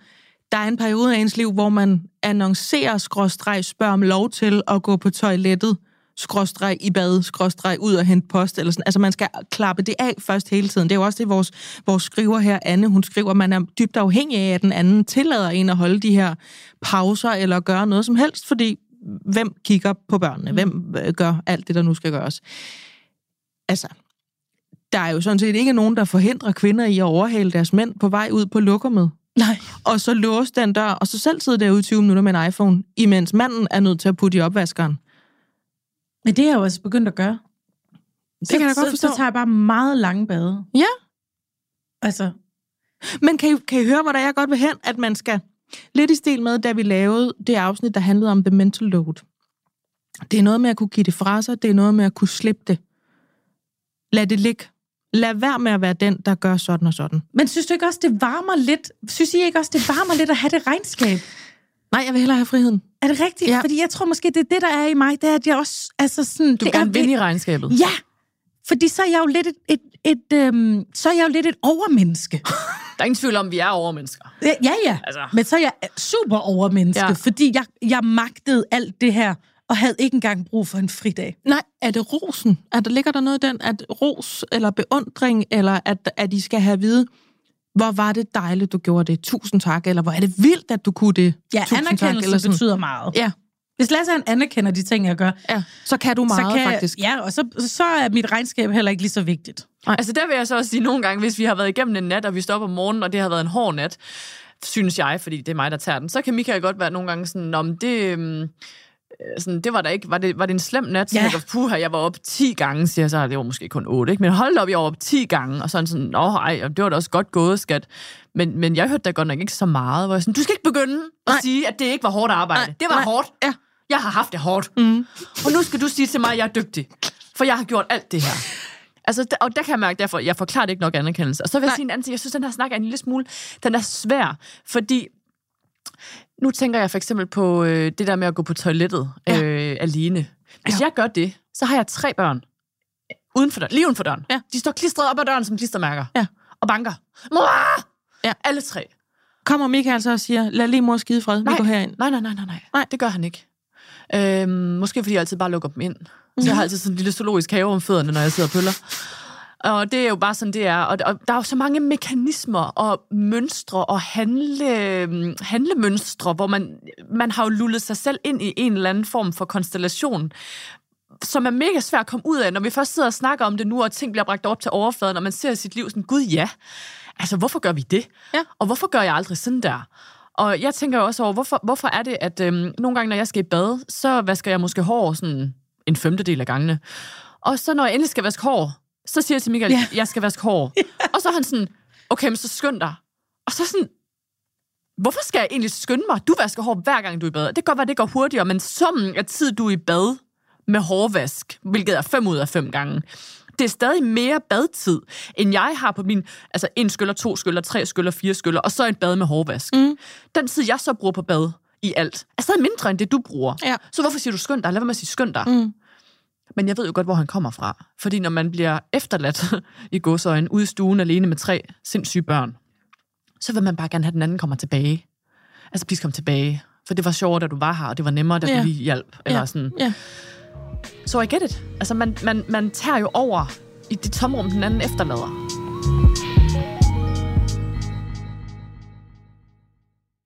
der er en periode af ens liv, hvor man annoncerer, skråstreg, spørger om lov til at gå på toilettet, skråstreg i bad, skråstreg ud og hente post, eller sådan. Altså, man skal klappe det af først hele tiden. Det er jo også det, vores, vores skriver her, Anne, hun skriver, at man er dybt afhængig af, at den anden tillader en at holde de her pauser, eller gøre noget som helst, fordi hvem kigger på børnene? Hvem øh, gør alt det, der nu skal gøres? Altså, der er jo sådan set ikke nogen, der forhindrer kvinder i at overhale deres mænd på vej ud på lokummet. Nej. Og så låse den dør, og så selv sidde derude i 20 minutter med en iPhone, imens manden er nødt til at putte i opvaskeren. Men det er jeg jo også begyndt at gøre. Det kan jeg da godt så, forstå. Så tager jeg bare meget lange bade. Ja. Altså, Men kan I, kan I høre, hvor der jeg godt vil hen, at man skal... Lidt i stil med, da vi lavede det afsnit, der handlede om the mental load. Det er noget med at kunne give det fra sig, det er noget med at kunne slippe det. Lad det ligge. Lad være med at være den, der gør sådan og sådan. men synes du ikke også, det varmer lidt? Synes I ikke også, det varmer lidt at have det regnskab? Nej, jeg vil hellere have friheden. Er det rigtigt? Ja. Fordi jeg tror måske, det er det, der er i mig, det er, at jeg også... Altså sådan, Du det er, vinde i regnskabet. Ja, fordi så er jeg jo lidt et, et, et, øhm, så er jeg jo lidt et overmenneske. (laughs) Der er ingen tvivl om, at vi er overmennesker. Ja, ja, ja. Altså. Men så er jeg super overmenneske, Ja. fordi jeg, jeg magtede alt det her, og havde ikke engang brug for en fridag. Nej, er det rosen? Er der, ligger der noget i den, at ros eller beundring, eller at, at de skal have at vide, hvor var det dejligt, du gjorde det, tusind tak, eller hvor er det vildt, at du kunne det, Ja, tusind tak, anerkendelse eller sådan. betyder meget. Ja, Hvis Lasse han anerkender de ting, jeg gør, ja, så kan du meget, så kan, faktisk. Ja, og så, så er mit regnskab heller ikke lige så vigtigt. Altså der vil jeg så også sige nogle gange, hvis vi har været igennem en nat, og vi står op om morgenen, og det har været en hård nat, synes jeg, fordi det er mig, der tager den, så kan Michael godt være nogle gange sådan, om det... øh, sådan, det var da ikke, var det, var det en slem nat? Så Ja. jeg puha, jeg var op 10 gange, siger jeg så, det var måske kun 8, ikke? men hold op, jeg var op 10 gange, og sådan sådan, nå ej, det var da også godt gået, skat. Men, men jeg hørte da godt nok ikke så meget, hvor jeg sådan, du skal ikke begynde at Nej. sige, at det ikke var hårdt arbejde. Nej, det var nej. hårdt. Ja. Jeg har haft det hårdt. Mm. Og nu skal du sige til mig, at jeg er dygtig. For jeg har gjort alt det her. Altså, og der kan jeg mærke, derfor, jeg forklarer det ikke nok anerkendelse. Og så vil jeg Nej. sige en anden ting. Jeg synes, den her snak er en lille smule, den er svær, fordi nu tænker jeg for eksempel på øh, det der med at gå på toilettet Ja. øh, alene. Hvis Ja. jeg gør det, så har jeg tre børn uden for døren, lige uden for døren. Ja. De står klistret op ad døren som klistermærker. Ja. Og banker. Mor! Ja. Alle tre. Kommer Michael så og siger, lad lige mor skide fred, vi Nej. går herind. Nej, nej, nej, nej, nej. Nej. Det gør han ikke. Øhm, måske fordi jeg altid bare lukker dem ind. Så jeg har altid sådan en lille zoologisk have om fødderne, når jeg sidder og pøller. Og det er jo bare sådan, det er. Og, og der er jo så mange mekanismer og mønstre og handle, handlemønstre, hvor man, man har jo lullet sig selv ind i en eller anden form for konstellation, som er mega svært at komme ud af, når vi først sidder og snakker om det nu, og ting bliver bragt op til overfladen, og man ser sit liv sådan, gud ja, altså hvorfor gør vi det? Ja. Og hvorfor gør jeg aldrig sådan der? Og jeg tænker jo også over, hvorfor, hvorfor er det, at øhm, nogle gange, når jeg skal i bad, så vasker jeg måske hår sådan en femtedel af gangene. Og så når jeg endelig skal vaske hår, så siger jeg til Michael, ja. jeg skal vaske hår. (laughs) Og så er han sådan, okay, men så skynd dig. Og så sådan, hvorfor skal jeg egentlig skynde mig? Du vasker hår hver gang, du er i bad. Det kan godt være, det går hurtigere, men summen af tid, du er i bad med hårvask, hvilket er fem ud af fem gange, det er stadig mere badtid, end jeg har på min, altså en skyller, to skyller, tre skyller, fire skyller, og så et bad med hårvask. Mm. Den tid, jeg så bruger på bad i alt, er stadig mindre, end det du bruger. Ja. Så hvorfor siger du skynd dig? Lad være med at sige skynd dig. Mm. Men jeg ved jo godt, hvor han kommer fra. Fordi når man bliver efterladt (laughs) i godsøjen ude i stuen alene med tre sindssyge børn, så vil man bare gerne have, at den anden kommer tilbage. Altså, please kom tilbage. For det var sjovt, at du var her, og det var nemmere, da yeah. du lige hjalp. Eller yeah. sådan. Yeah. So I get it. Altså, man, man, man tager jo over i det tomrum, den anden efterlader.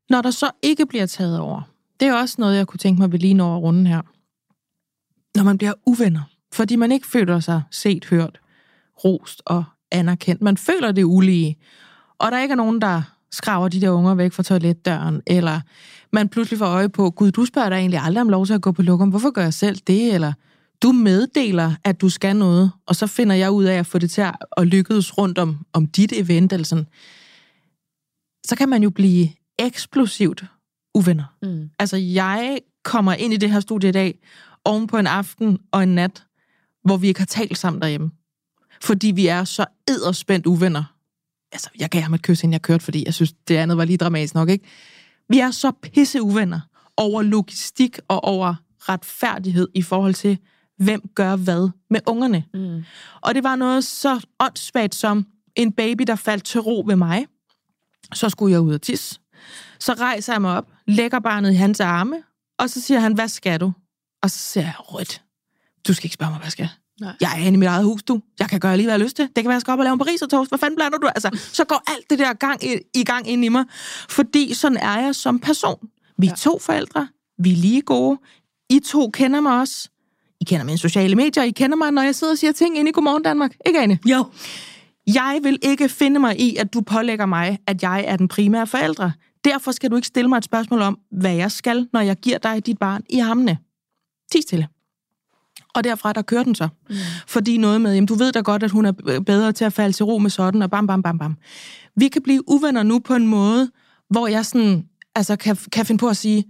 Når der så ikke bliver taget over, det er også noget, jeg kunne tænke mig ved lige når runden her. Når man bliver uvenner, fordi man ikke føler sig set, hørt, rost og anerkendt. Man føler det ulige, og der ikke er nogen, der skraver de der unger væk fra toiletdøren, eller man pludselig får øje på, gud, du spørger dig egentlig aldrig om lov til at gå på lokum, hvorfor gør jeg selv det, eller du meddeler, at du skal noget, og så finder jeg ud af at få det til at, lykkes rundt om, om dit event, eller sådan. så kan man jo blive eksplosivt uvenner. Mm. Altså, jeg kommer ind i det her studie i dag, oven på en aften og en nat, hvor vi ikke har talt sammen derhjemme. Fordi vi er så edderspændt uvenner. Altså, jeg gav ham et kys, inden jeg kørte, fordi jeg synes, det andet var lige dramatisk nok, ikke? Vi er så pisse uvenner over logistik og over retfærdighed i forhold til, hvem gør hvad med ungerne. Mm. Og det var noget så åndssvagt som en baby, der faldt til ro ved mig. Så skulle jeg ud og tisse. Så rejser jeg mig op, lægger barnet i hans arme, og så siger han, hvad skal du? Og så siger jeg, rødt. Du skal ikke spørge mig, hvad jeg skal. Nej. Jeg er inde i mit eget hus, du. Jeg kan gøre lige, hvad jeg har lyst til. Det kan være, jeg skal op og lave en parisertoast. Hvad fanden blander du? Altså, så går alt det der gang i, i gang ind i mig. Fordi sådan er jeg som person. Vi er Ja. to forældre. Vi er lige gode. I to kender mig også. I kender mine sociale medier. I kender mig, når jeg sidder og siger ting inde i Godmorgen Danmark. Ikke, Anne? Jo. Jeg vil ikke finde mig i, at du pålægger mig, at jeg er den primære forældre. Derfor skal du ikke stille mig et spørgsmål om, hvad jeg skal, når jeg giver dig dit barn i armene. Ti stille. Og derfra, der kører den så. Mm. Fordi noget med, jamen, du ved da godt, at hun er bedre til at falde til ro med sådan, og bam, bam, bam, bam. Vi kan blive uvenner nu på en måde, hvor jeg sådan, altså kan, kan finde på at sige,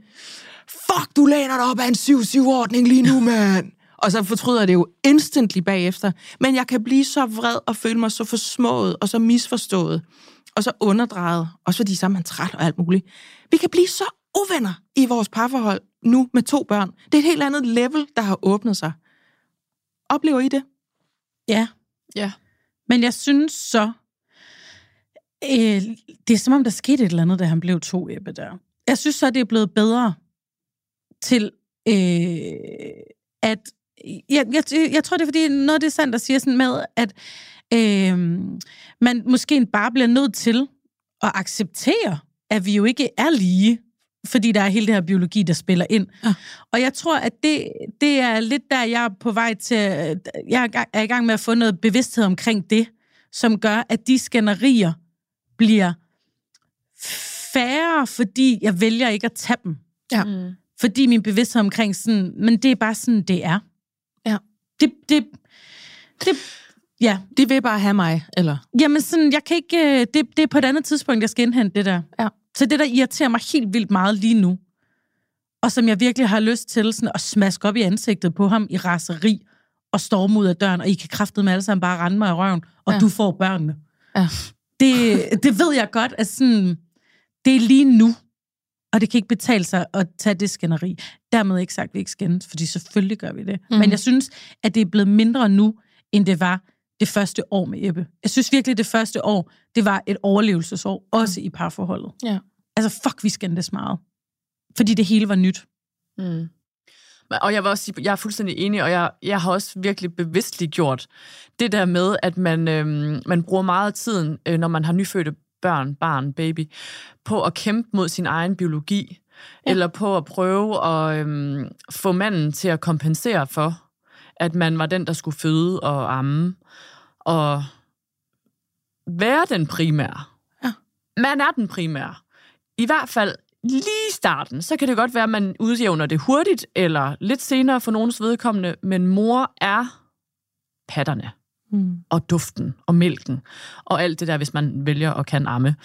fuck, du læner dig op af en 7-7-ordning lige nu, (laughs) mand. Og så fortryder det jo instantly bagefter. Men jeg kan blive så vred og føle mig så forsmået og så misforstået. Og så underdrejet. Også fordi så er man træt og alt muligt. Vi kan blive så uvenner i vores parforhold nu med to børn. Det er et helt andet level, der har åbnet sig. Oplever I det? Ja. Ja. Men jeg synes så, øh, det er som om, der skete et eller andet, da han blev to Ebbe der. Jeg synes så, det er blevet bedre til, øh, at... Jeg, jeg, jeg tror, det er fordi, noget af det er sandt, der siger sådan med, at øh, man måske bare bliver nødt til at acceptere, at vi jo ikke er lige, fordi der er hele det her biologi, der spiller ind. Ja. Og jeg tror, at det, det er lidt der, jeg er på vej til... Jeg er i gang- med at få noget bevidsthed omkring det, som gør, at de skænderier bliver færre, fordi jeg vælger ikke at tage dem. Ja. Mm. Fordi min bevidsthed omkring sådan, men det er bare sådan, det er. Ja. Det, det, det, ja. De vil bare have mig, eller? Jamen sådan, jeg kan ikke, øh, det, det er på et andet tidspunkt, jeg skal indhente det der. Ja. Så det, der irriterer mig helt vildt meget lige nu, og som jeg virkelig har lyst til sådan, at smaske op i ansigtet på ham i raseri, og storme ud af døren, og I kan kraftedeme alle sammen bare rende mig i røven, og Ja. du får børnene. Ja. Det, det ved jeg godt, at sådan, det er lige nu, og det kan ikke betale sig at tage det skænderi. Dermed ikke sagt, at vi ikke skændes, fordi selvfølgelig gør vi det. Mm. Men jeg synes, at det er blevet mindre nu, end det var det første år med Ebbe. Jeg synes virkelig, det første år, det var et overlevelsesår, også i parforholdet. Ja. Altså, fuck, vi skændtes meget. Fordi det hele var nyt. Mm. Og jeg vil også sige, jeg er fuldstændig enig, og jeg, jeg har også virkelig bevidstligt gjort det der med, at man, øhm, man bruger meget af tiden, øh, når man har nyfødte børn, barn, baby, på at kæmpe mod sin egen biologi, ja. eller på at prøve at øhm, få manden til at kompensere for, at man var den, der skulle føde og amme, og være den primære. Ja. Man er den primære. I hvert fald lige i starten, så kan det godt være, at man udjævner det hurtigt, eller lidt senere for nogens vedkommende, men mor er patterne, Mm. og duften, og mælken, og alt det der, hvis man vælger at kan amme.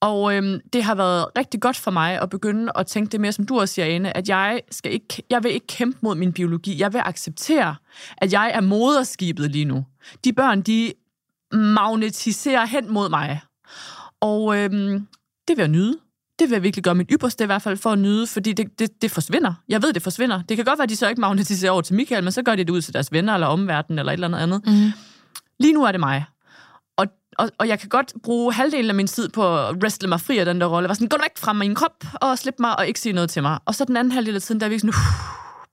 Og øhm, det har været rigtig godt for mig at begynde at tænke det mere, som du også siger, Ane, at jeg, skal ikke, jeg vil ikke kæmpe mod min biologi. Jeg vil acceptere, at jeg er moderskibet lige nu. De børn, de magnetiserer hen mod mig. Og øhm, det vil jeg nyde. Det vil jeg virkelig gøre mit ypperste i hvert fald for at nyde, fordi det, det, det forsvinder. Jeg ved, det forsvinder. Det kan godt være, at de så ikke magnetiserer over til Michael, men så gør de det ud til deres venner eller omverdenen eller et eller andet andet. Mm. Lige nu er det mig. Og, og, jeg kan godt bruge halvdelen af min tid på at wrestle mig fri af den der rolle. Var sådan, gå væk fra min krop og slip mig og ikke sige noget til mig. Og så den anden halvdel af tiden, der er vi sådan,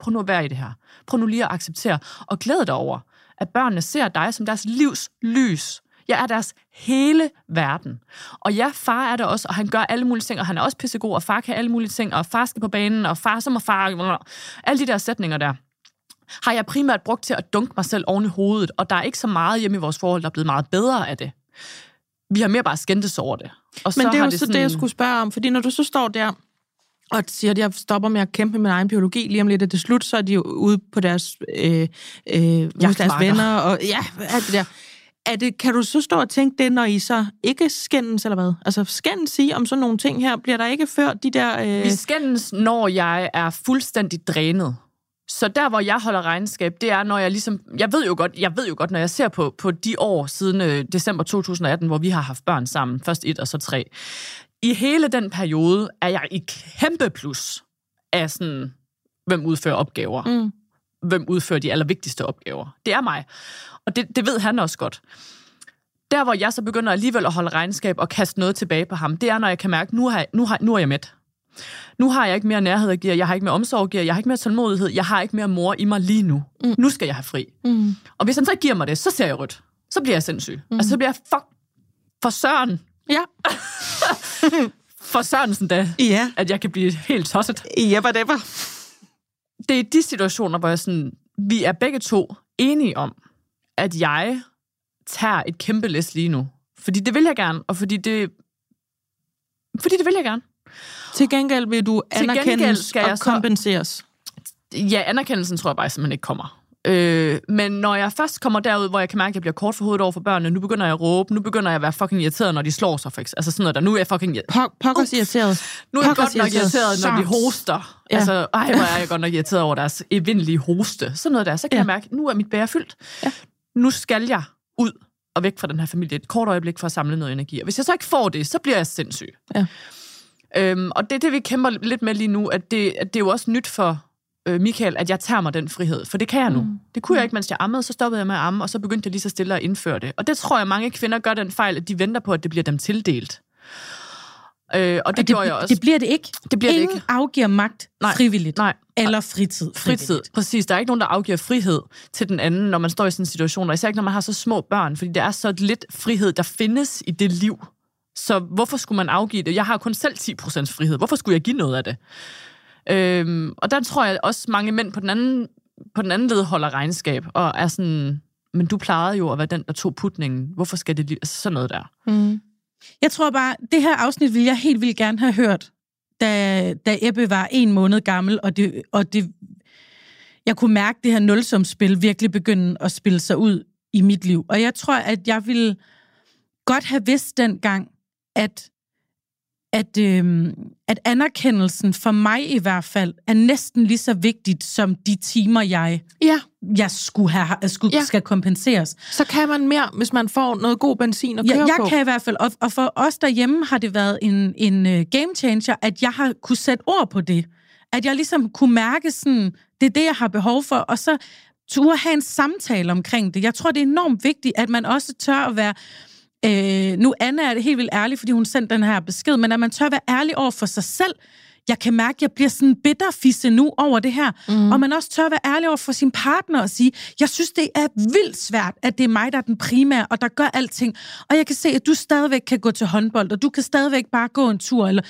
prøv nu at være i det her. Prøv nu lige at acceptere. Og glæde dig over, at børnene ser dig som deres livs lys. Jeg er deres hele verden. Og ja, far er der også, og han gør alle mulige ting, og han er også pissegod, og far kan alle mulige ting, og far skal på banen, og far som er far, alle de der sætninger der har jeg primært brugt til at dunke mig selv oven i hovedet, og der er ikke så meget hjemme i vores forhold, der er blevet meget bedre af det. Vi har mere bare skændtes over det. Og Men det er jo så det, jeg skulle spørge om, fordi når du så står der og siger, at jeg stopper med at kæmpe med min egen biologi, lige om lidt er det slut, så er de jo ude på deres, øh, øh, hos deres venner, og ja, alt det der. Er det, kan du så stå og tænke det, når I så ikke skændes, eller hvad? Altså skændes sige om sådan nogle ting her, bliver der ikke ført de der... Øh... Vi skændes, når jeg er fuldstændig drænet. Så der, hvor jeg holder regnskab, det er, når jeg ligesom... Jeg ved jo godt, jeg ved jo godt når jeg ser på, på de år siden øh, december 2018, hvor vi har haft børn sammen, først et og så tre. I hele den periode er jeg i kæmpe plus af sådan, hvem udfører opgaver. Mm. Hvem udfører de allervigtigste opgaver. Det er mig. Og det, det ved han også godt. Der, hvor jeg så begynder alligevel at holde regnskab og kaste noget tilbage på ham, det er, når jeg kan mærke, nu, har nu, har, nu er jeg mæt. Nu har jeg ikke mere nærhed at give, jeg har ikke mere omsorg at give, jeg har ikke mere tålmodighed, jeg har ikke mere mor i mig lige nu. Mm. Nu skal jeg have fri. Mm. Og hvis han så ikke giver mig det, så ser jeg rødt. Så bliver jeg sindssyg. Mm. Altså, så bliver jeg fuck for søren. Ja. (laughs) For sørensen da, Ja. at jeg kan blive helt tosset. Jepper depper. Det er de situationer, hvor jeg sådan, vi er begge to enige om, at jeg tager et kæmpe læs lige nu. Fordi det vil jeg gerne, og fordi det... Fordi det vil jeg gerne. Til gengæld vil du anerkendes skal og jeg så- kompenseres. Ja, anerkendelsen tror jeg bare simpelthen ikke kommer. Øh, men når jeg først kommer derud, hvor jeg kan mærke, at jeg bliver kort for hovedet over for børnene, nu begynder jeg at råbe, nu begynder jeg at være fucking irriteret, når de slår sig, for eksempel. Altså sådan noget der. Nu er jeg fucking... Po- pokkers irriteret. Nu er jeg Pokkers godt nok irriteret, når de hoster. Ja. Altså, ej, hvor er jeg godt nok irriteret over deres evindelige hoste. Sådan noget der. Så kan ja. jeg mærke, nu er mit bære fyldt. Ja. Nu skal jeg ud og væk fra den her familie et kort øjeblik for at samle noget energi. Og hvis jeg så ikke får det, så bliver jeg sindssyg. Ja. Øhm, og det er det, vi kæmper lidt med lige nu, at det, at det er jo også nyt for øh, Michael, at jeg tager mig den frihed. For det kan jeg nu. Mm. Det kunne jeg ikke, mens jeg ammede. Så stoppede jeg med at amme, og så begyndte jeg lige så stille at indføre det. Og det tror jeg, mange kvinder gør den fejl, at de venter på, at det bliver dem tildelt. Øh, og det, det, gjorde jeg også. det bliver det ikke. Det bliver det Ingen ikke. afgiver magt Nej. frivilligt. Nej. Eller fritid. Fritid, frivilligt. præcis. Der er ikke nogen, der afgiver frihed til den anden, når man står i sådan en situation. Og især ikke, når man har så små børn, fordi det er så lidt frihed, der findes i det liv. Så hvorfor skulle man afgive det? Jeg har kun selv 10% frihed. Hvorfor skulle jeg give noget af det? Øhm, og der tror jeg også, mange mænd på den anden, på den anden led holder regnskab, og er sådan, men du plejede jo at være den, der tog putningen. Hvorfor skal det lige... Altså sådan noget der. Mm. Jeg tror bare, det her afsnit ville jeg helt vildt gerne have hørt, da, da Ebbe var en måned gammel, og det, og det, jeg kunne mærke det her nulsumsspil virkelig begynde at spille sig ud i mit liv. Og jeg tror, at jeg ville godt have vidst dengang, at, at, øhm, at anerkendelsen for mig i hvert fald er næsten lige så vigtigt som de timer, jeg, Ja, jeg skulle have, skulle, Ja. ja. skal kompenseres. så kan man mere, hvis man får noget god benzin at køre Jeg, jeg på. kan i hvert fald, og, og for os derhjemme har det været en, en uh, game changer, at jeg har kunne sætte ord på det. At jeg ligesom kunne mærke sådan, det er det, jeg har behov for, og så turde have en samtale omkring det. Jeg tror, det er enormt vigtigt, at man også tør at være... Øh, nu Anna er det helt vildt ærlig, fordi hun sendte den her besked, men at man tør være ærlig over for sig selv. Jeg kan mærke, at jeg bliver sådan bitterfisse nu over det her. Mm. Og man også tør være ærlig over for sin partner og sige, jeg synes, det er vildt svært, at det er mig, der er den primære, og der gør alting. Og jeg kan se, at du stadigvæk kan gå til håndbold, og du kan stadigvæk bare gå en tur, eller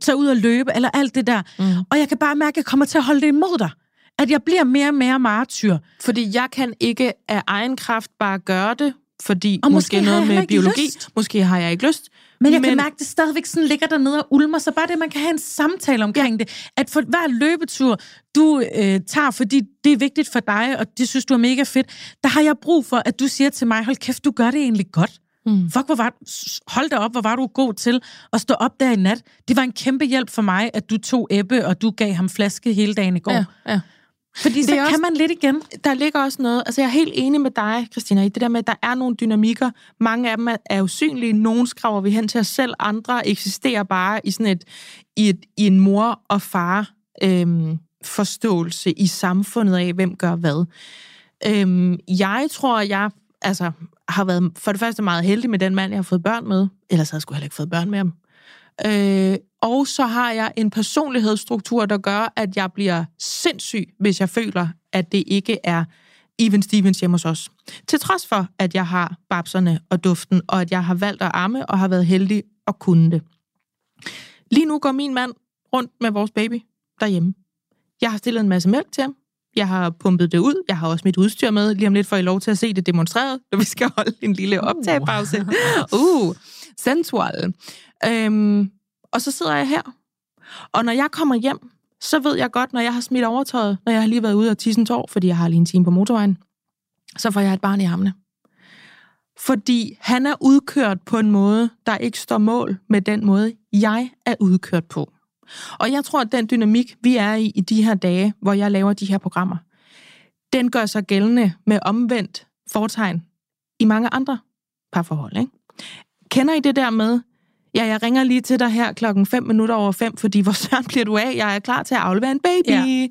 tage ud og løbe, eller alt det der. Mm. Og jeg kan bare mærke, at jeg kommer til at holde det imod dig. At jeg bliver mere og mere martyr. Fordi jeg kan ikke af egen kraft bare gøre det, fordi Og måske, måske noget med biologi. lyst. Måske har jeg ikke lyst. Men jeg men... kan mærke, at det stadigvæk sådan ligger dernede og ulmer, så bare det, man kan have en samtale omkring ja. det. At for hver løbetur, du øh, tager, fordi det er vigtigt for dig, og det synes du er mega fedt, der har jeg brug for, at du siger til mig, hold kæft, du gør det egentlig godt. Mm. Fuck, hvor var hold da op, hvor var du god til at stå op der i nat. Det var en kæmpe hjælp for mig, at du tog Ebbe, og du gav ham flaske hele dagen i går. Ja, ja. Fordi så Det er kan også- man lidt igen. der ligger også noget, altså jeg er helt enig med dig, Christina, i det der med, at der er nogle dynamikker. Mange af dem er, er usynlige, nogle skraver vi hen til os selv, andre eksisterer bare i sådan et, i, et, i en mor og far øhm, forståelse i samfundet af, hvem gør hvad. Øhm, jeg tror, jeg altså, har været for det første meget heldig med den mand, jeg har fået børn med. Ellers havde jeg sgu heller ikke fået børn med ham. Øh, og så har jeg en personlighedsstruktur, der gør, at jeg bliver sindssyg, hvis jeg føler, at det ikke er even Stevens hjemme hos os. Til trods for, at jeg har babserne og duften, og at jeg har valgt at amme og har været heldig at kunne det. Lige nu går min mand rundt med vores baby derhjemme. Jeg har stillet en masse mælk til ham. Jeg har pumpet det ud. Jeg har også mit udstyr med. Lige om lidt får I lov til at se det demonstreret, når vi skal holde en lille optagepause. Uh, sensual. Øhm, og så sidder jeg her. Og når jeg kommer hjem, så ved jeg godt, når jeg har smidt overtøjet, når jeg har lige været ude og tisse en tår, fordi jeg har lige en time på motorvejen, så får jeg et barn i armene. Fordi han er udkørt på en måde, der ikke står mål med den måde, jeg er udkørt på. Og jeg tror, at den dynamik, vi er i i de her dage, hvor jeg laver de her programmer, den gør sig gældende med omvendt fortegn i mange andre parforhold. Ikke? Kender I det der med, ja, jeg ringer lige til dig her klokken 5 minutter over 5, fordi hvor søren bliver du af? Jeg er klar til at aflevere en baby. Ja.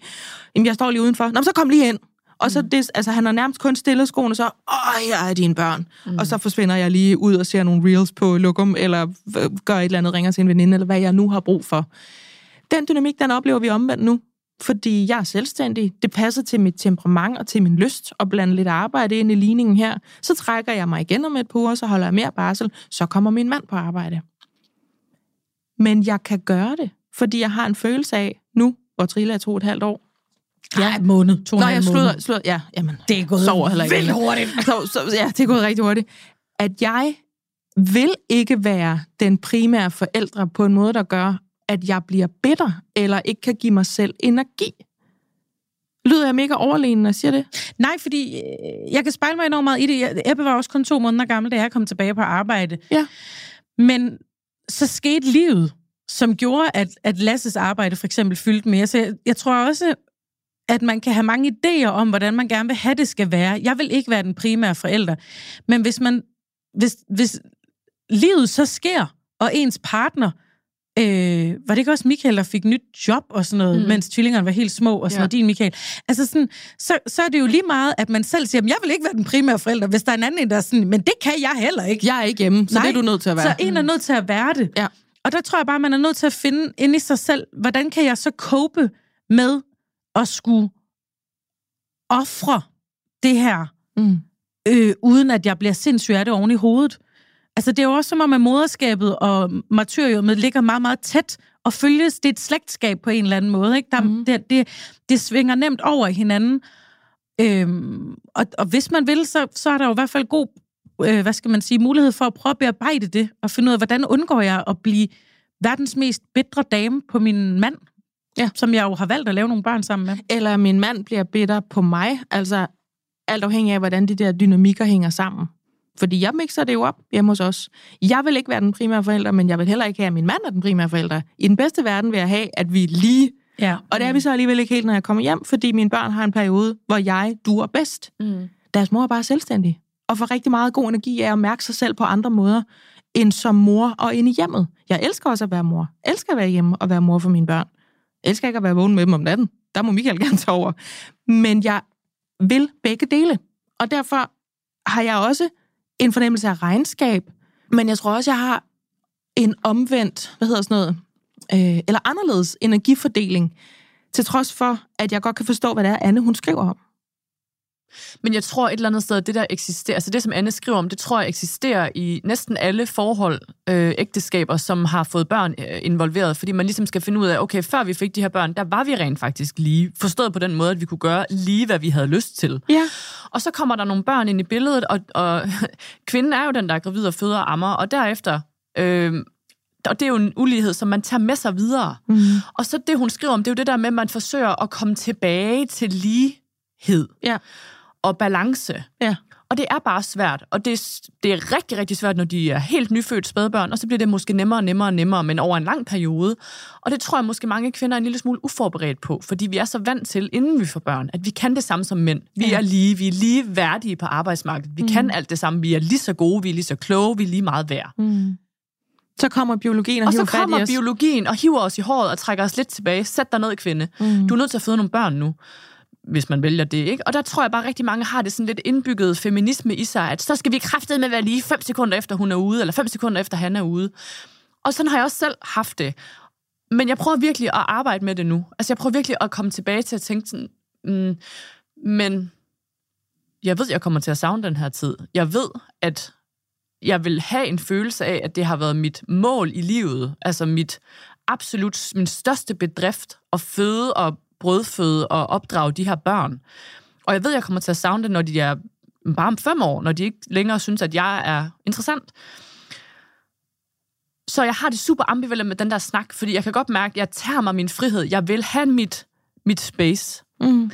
Jamen, jeg står lige udenfor. Nå, så kom lige ind. Og så det, altså, han har nærmest kun stillet skoene, så, åh, jeg er dine børn. Mm. Og så forsvinder jeg lige ud og ser nogle reels på Lokum, eller gør et eller andet, ringer til en veninde, eller hvad jeg nu har brug for. Den dynamik, den oplever vi omvendt nu. Fordi jeg er selvstændig. Det passer til mit temperament og til min lyst at blande lidt arbejde ind i ligningen her. Så trækker jeg mig igen om et par uger, så holder jeg mere barsel. Så kommer min mand på arbejde. Men jeg kan gøre det, fordi jeg har en følelse af, nu, hvor Trilla er to og et halvt år, Ja, en måned. To Nå, jeg slutter, slutter, ja, jamen, det er gået sover heller ikke. vildt hurtigt. (laughs) Så, så, ja, det er gået rigtig hurtigt. At jeg vil ikke være den primære forældre på en måde, der gør, at jeg bliver bitter, eller ikke kan give mig selv energi. Lyder jeg mega overlegen, når jeg siger det? Nej, fordi øh, jeg kan spejle mig enormt meget i det. Ebbe var også kun to måneder gammel, da jeg kom tilbage på arbejde. Ja. Men så skete livet, som gjorde, at, at Lasses arbejde for eksempel fyldte mere. Så jeg, jeg tror også, at man kan have mange idéer om, hvordan man gerne vil have det skal være. Jeg vil ikke være den primære forælder. Men hvis man hvis, hvis livet så sker, og ens partner Øh, var det ikke også Michael, der fik nyt job og sådan noget, mm. mens tvillingerne var helt små og sådan ja. noget, din Michael? Altså sådan, så, så er det jo lige meget, at man selv siger, jeg vil ikke være den primære forælder, hvis der er en anden, der er sådan, men det kan jeg heller ikke. Jeg er ikke hjemme, så Nej, det er du nødt til at være. Så en er nødt til at være det. Ja. Og der tror jeg bare, man er nødt til at finde ind i sig selv, hvordan kan jeg så cope med at skulle ofre det her, mm. øh, uden at jeg bliver sindssygt af det oven i hovedet. Altså, det er jo også som om, at moderskabet og martyriumet ligger meget, meget tæt og følges. Det er et slægtskab på en eller anden måde. Ikke? Der, mm. det, det, det svinger nemt over hinanden. Øhm, og, og hvis man vil, så, så er der jo i hvert fald god øh, hvad skal man sige, mulighed for at prøve at bearbejde det, og finde ud af, hvordan undgår jeg at blive verdens mest bedre dame på min mand, ja. som jeg jo har valgt at lave nogle børn sammen med. Eller min mand bliver bitter på mig, altså alt afhængig af, hvordan de der dynamikker hænger sammen. Fordi jeg mixer det jo op hjemme hos os. Jeg vil ikke være den primære forælder, men jeg vil heller ikke have, at min mand er den primære forælder. I den bedste verden vil jeg have, at vi lige. Ja. Og det er vi så alligevel ikke helt, når jeg kommer hjem, fordi mine børn har en periode, hvor jeg duer bedst. Mm. Deres mor er bare selvstændig. Og får rigtig meget god energi af at mærke sig selv på andre måder, end som mor og ind i hjemmet. Jeg elsker også at være mor. Jeg elsker at være hjemme og være mor for mine børn. Jeg elsker ikke at være vågen med dem om natten. Der må Michael (laughs) gerne tage over. Men jeg vil begge dele. Og derfor har jeg også en fornemmelse af regnskab, men jeg tror også, jeg har en omvendt, hvad hedder sådan noget, øh, eller anderledes energifordeling, til trods for, at jeg godt kan forstå, hvad det er, Anne hun skriver om. Men jeg tror et eller andet sted, det der eksisterer, altså det, som Anne skriver om, det tror jeg eksisterer i næsten alle forhold, øh, ægteskaber, som har fået børn øh, involveret, fordi man ligesom skal finde ud af, okay, før vi fik de her børn, der var vi rent faktisk lige, forstået på den måde, at vi kunne gøre lige, hvad vi havde lyst til. Ja. Og så kommer der nogle børn ind i billedet, og, og (laughs) kvinden er jo den, der er gravid og føder og ammer, og derefter... Øh, og det er jo en ulighed, som man tager med sig videre. Mm. Og så det, hun skriver om, det er jo det der med, at man forsøger at komme tilbage til lighed. Ja og balance. Ja. Og det er bare svært, og det er, det er rigtig, rigtig svært, når de er helt nyfødt spædbørn, og så bliver det måske nemmere og nemmere og nemmere, men over en lang periode. Og det tror jeg måske mange kvinder er en lille smule uforberedt på, fordi vi er så vant til, inden vi får børn, at vi kan det samme som mænd. Vi ja. er lige, vi er lige værdige på arbejdsmarkedet. Vi mm. kan alt det samme. Vi er lige så gode, vi er lige så kloge, vi er lige meget værd. Mm. Så kommer biologien og, og hiver så kommer fat i os. biologien og hiver os i håret og trækker os lidt tilbage. Sæt dig ned, kvinde. Mm. Du er nødt til at føde nogle børn nu hvis man vælger det, ikke? Og der tror jeg bare, at rigtig mange har det sådan lidt indbygget feminisme i sig, at så skal vi kræftet med være lige 5 sekunder efter hun er ude, eller 5 sekunder efter han er ude. Og sådan har jeg også selv haft det. Men jeg prøver virkelig at arbejde med det nu. Altså jeg prøver virkelig at komme tilbage til at tænke sådan, mm, men jeg ved, jeg kommer til at savne den her tid. Jeg ved, at jeg vil have en følelse af, at det har været mit mål i livet, altså mit absolut, min største bedrift at føde og brødføde og opdrage de her børn. Og jeg ved, jeg kommer til at savne det, når de er bare om fem år, når de ikke længere synes, at jeg er interessant. Så jeg har det super ambivalent med den der snak, fordi jeg kan godt mærke, at jeg tager mig min frihed. Jeg vil have mit, mit space. Mm.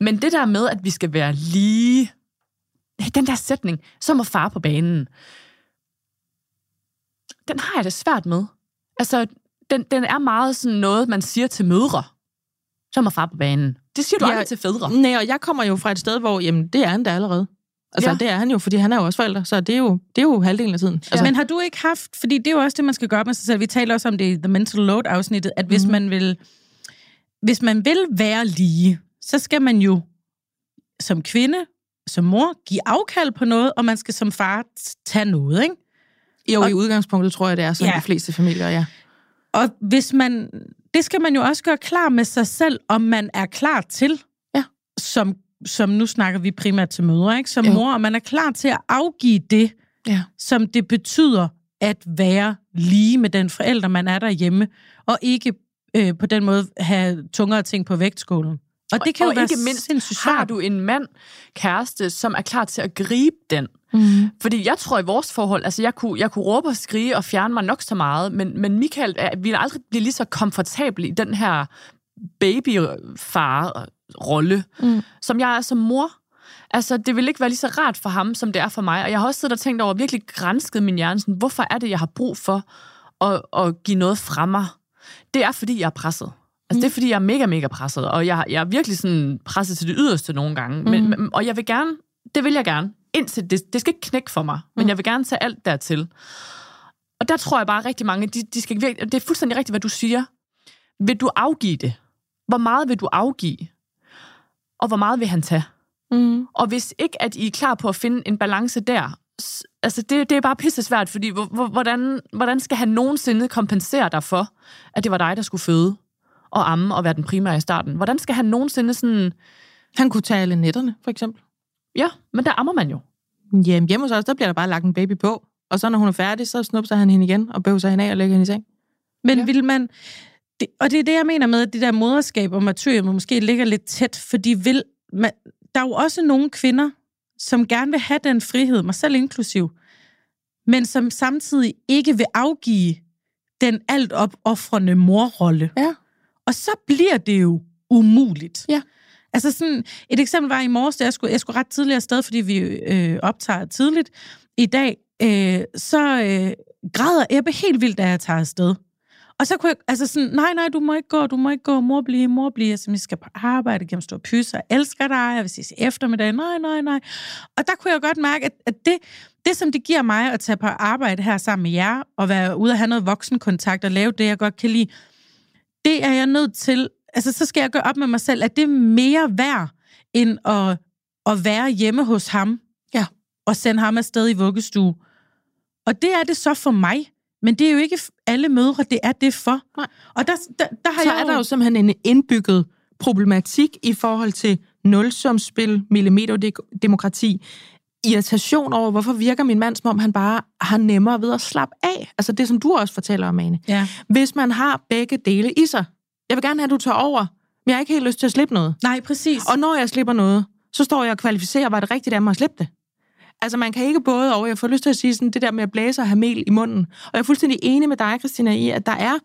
Men det der med, at vi skal være lige... Den der sætning, så må far på banen. Den har jeg det svært med. Altså, den, den er meget sådan noget, man siger til mødre. Så må far på banen. Det siger du Ja. aldrig til fædre. Nej, og jeg kommer jo fra et sted, hvor jamen, det er han da allerede. Altså, Ja. ja. det er han jo, fordi han er jo også forælder, så det er jo, det er jo halvdelen af tiden. Altså, Altså, men har du ikke haft, fordi det er jo også det, man skal gøre med sig selv. Vi taler også om det i The Mental Load-afsnittet, at hvis Mhm. man vil hvis man vil være lige, så skal man jo som kvinde, som mor, give afkald på noget, og man skal som far tage noget, ikke? jo, og- i udgangspunktet tror jeg, det er sådan Ja. ja. de fleste familier, ja. Og hvis man, det skal man jo også gøre klar med sig selv, om man er klar til, Ja. som, som nu snakker vi primært til mødre, ikke? som Jo. mor, og man er klar til at afgive det, Ja. som det betyder at være lige med den forælder, man er derhjemme, og ikke øh, på den måde have tungere ting på vægtskålen. Og det kan og jo være ikke mindst, sindssygt har du en mand, kæreste, som er klar til at gribe den. Mm. Fordi jeg tror i vores forhold, altså jeg kunne, jeg kunne råbe og skrige og fjerne mig nok så meget, men, men Michael er, ville aldrig blive lige så komfortabel i den her babyfar-rolle, Mm. som jeg er som mor. Altså, det vil ikke være lige så rart for ham, som det er for mig. Og jeg har også siddet og tænkt over, virkelig grænsket min hjerne, sådan, hvorfor er det, jeg har brug for at, at give noget fra mig? Det er, fordi jeg er presset. Altså, det er, fordi jeg er mega, mega presset, og jeg, jeg er virkelig sådan presset til det yderste nogle gange. Men, men, og jeg vil gerne, det vil jeg gerne, indtil det, det skal ikke knække for mig, men jeg vil gerne tage alt dertil. Og der tror jeg bare rigtig mange, de, de skal virkelig, det er fuldstændig rigtigt, hvad du siger. Vil du afgive det? Hvor meget vil du afgive? Og hvor meget vil han tage? Mm. Og hvis ikke, at I er klar på at finde en balance der, altså det, det er bare pisse svært, fordi hvor- hvor- hvordan, hvordan skal han nogensinde kompensere dig for, at det var dig, der skulle føde og amme og være den primære i starten? Hvordan skal han nogensinde sådan... Han kunne tage alle nætterne, for eksempel. Ja, men der ammer man jo. Jamen, hjemme hos os, der bliver der bare lagt en baby på. Og så når hun er færdig, så snupser han hende igen og bøvser hende af og lægger hende i seng. Men Ja. vil man... Det, og det er det, jeg mener med, at det der moderskab og martyrium måske ligger lidt tæt, fordi vil, man, der er jo også nogle kvinder, som gerne vil have den frihed, mig selv inklusiv, men som samtidig ikke vil afgive den alt opoffrende morrolle. Ja. Og så bliver det jo umuligt. Ja. Altså sådan, et eksempel var i morges, da jeg skulle, jeg skulle ret tidligere afsted, fordi vi øh, optager tidligt i dag, øh, så øh, græder Ebbe helt vildt, da jeg tager afsted. Og så kunne jeg, altså sådan, nej, nej, du må ikke gå, du må ikke gå, mor blive, mor blive, altså, vi skal på arbejde, gennem stor pysse, jeg elsker dig, jeg vil ses eftermiddag, nej, nej, nej. Og der kunne jeg godt mærke, at, at det, det, som det giver mig at tage på arbejde her sammen med jer, og være ude og have noget voksenkontakt, og lave det, jeg godt kan lide, det er jeg nødt til, altså så skal jeg gøre op med mig selv, at det er mere værd, end at, at være hjemme hos ham, Ja. og sende ham afsted i vuggestue. Og det er det så for mig, men det er jo ikke alle mødre, det er det for. Nej. Og der, der, der har Så jeg er der jo simpelthen en indbygget problematik i forhold til nulsumspil, millimeterdemokrati, irritation over, hvorfor virker min mand, som om han bare har nemmere ved at slappe af. Altså det, som du også fortæller om, Ane. Ja. Hvis man har begge dele i sig. Jeg vil gerne have, at du tager over, men jeg har ikke helt lyst til at slippe noget. Nej, præcis. Og når jeg slipper noget, så står jeg og kvalificerer, var det rigtigt af mig at slippe det. Altså, man kan ikke både over. Jeg får lyst til at sige sådan, det der med at blæse og have mel i munden. Og jeg er fuldstændig enig med dig, Christina, i, at der er,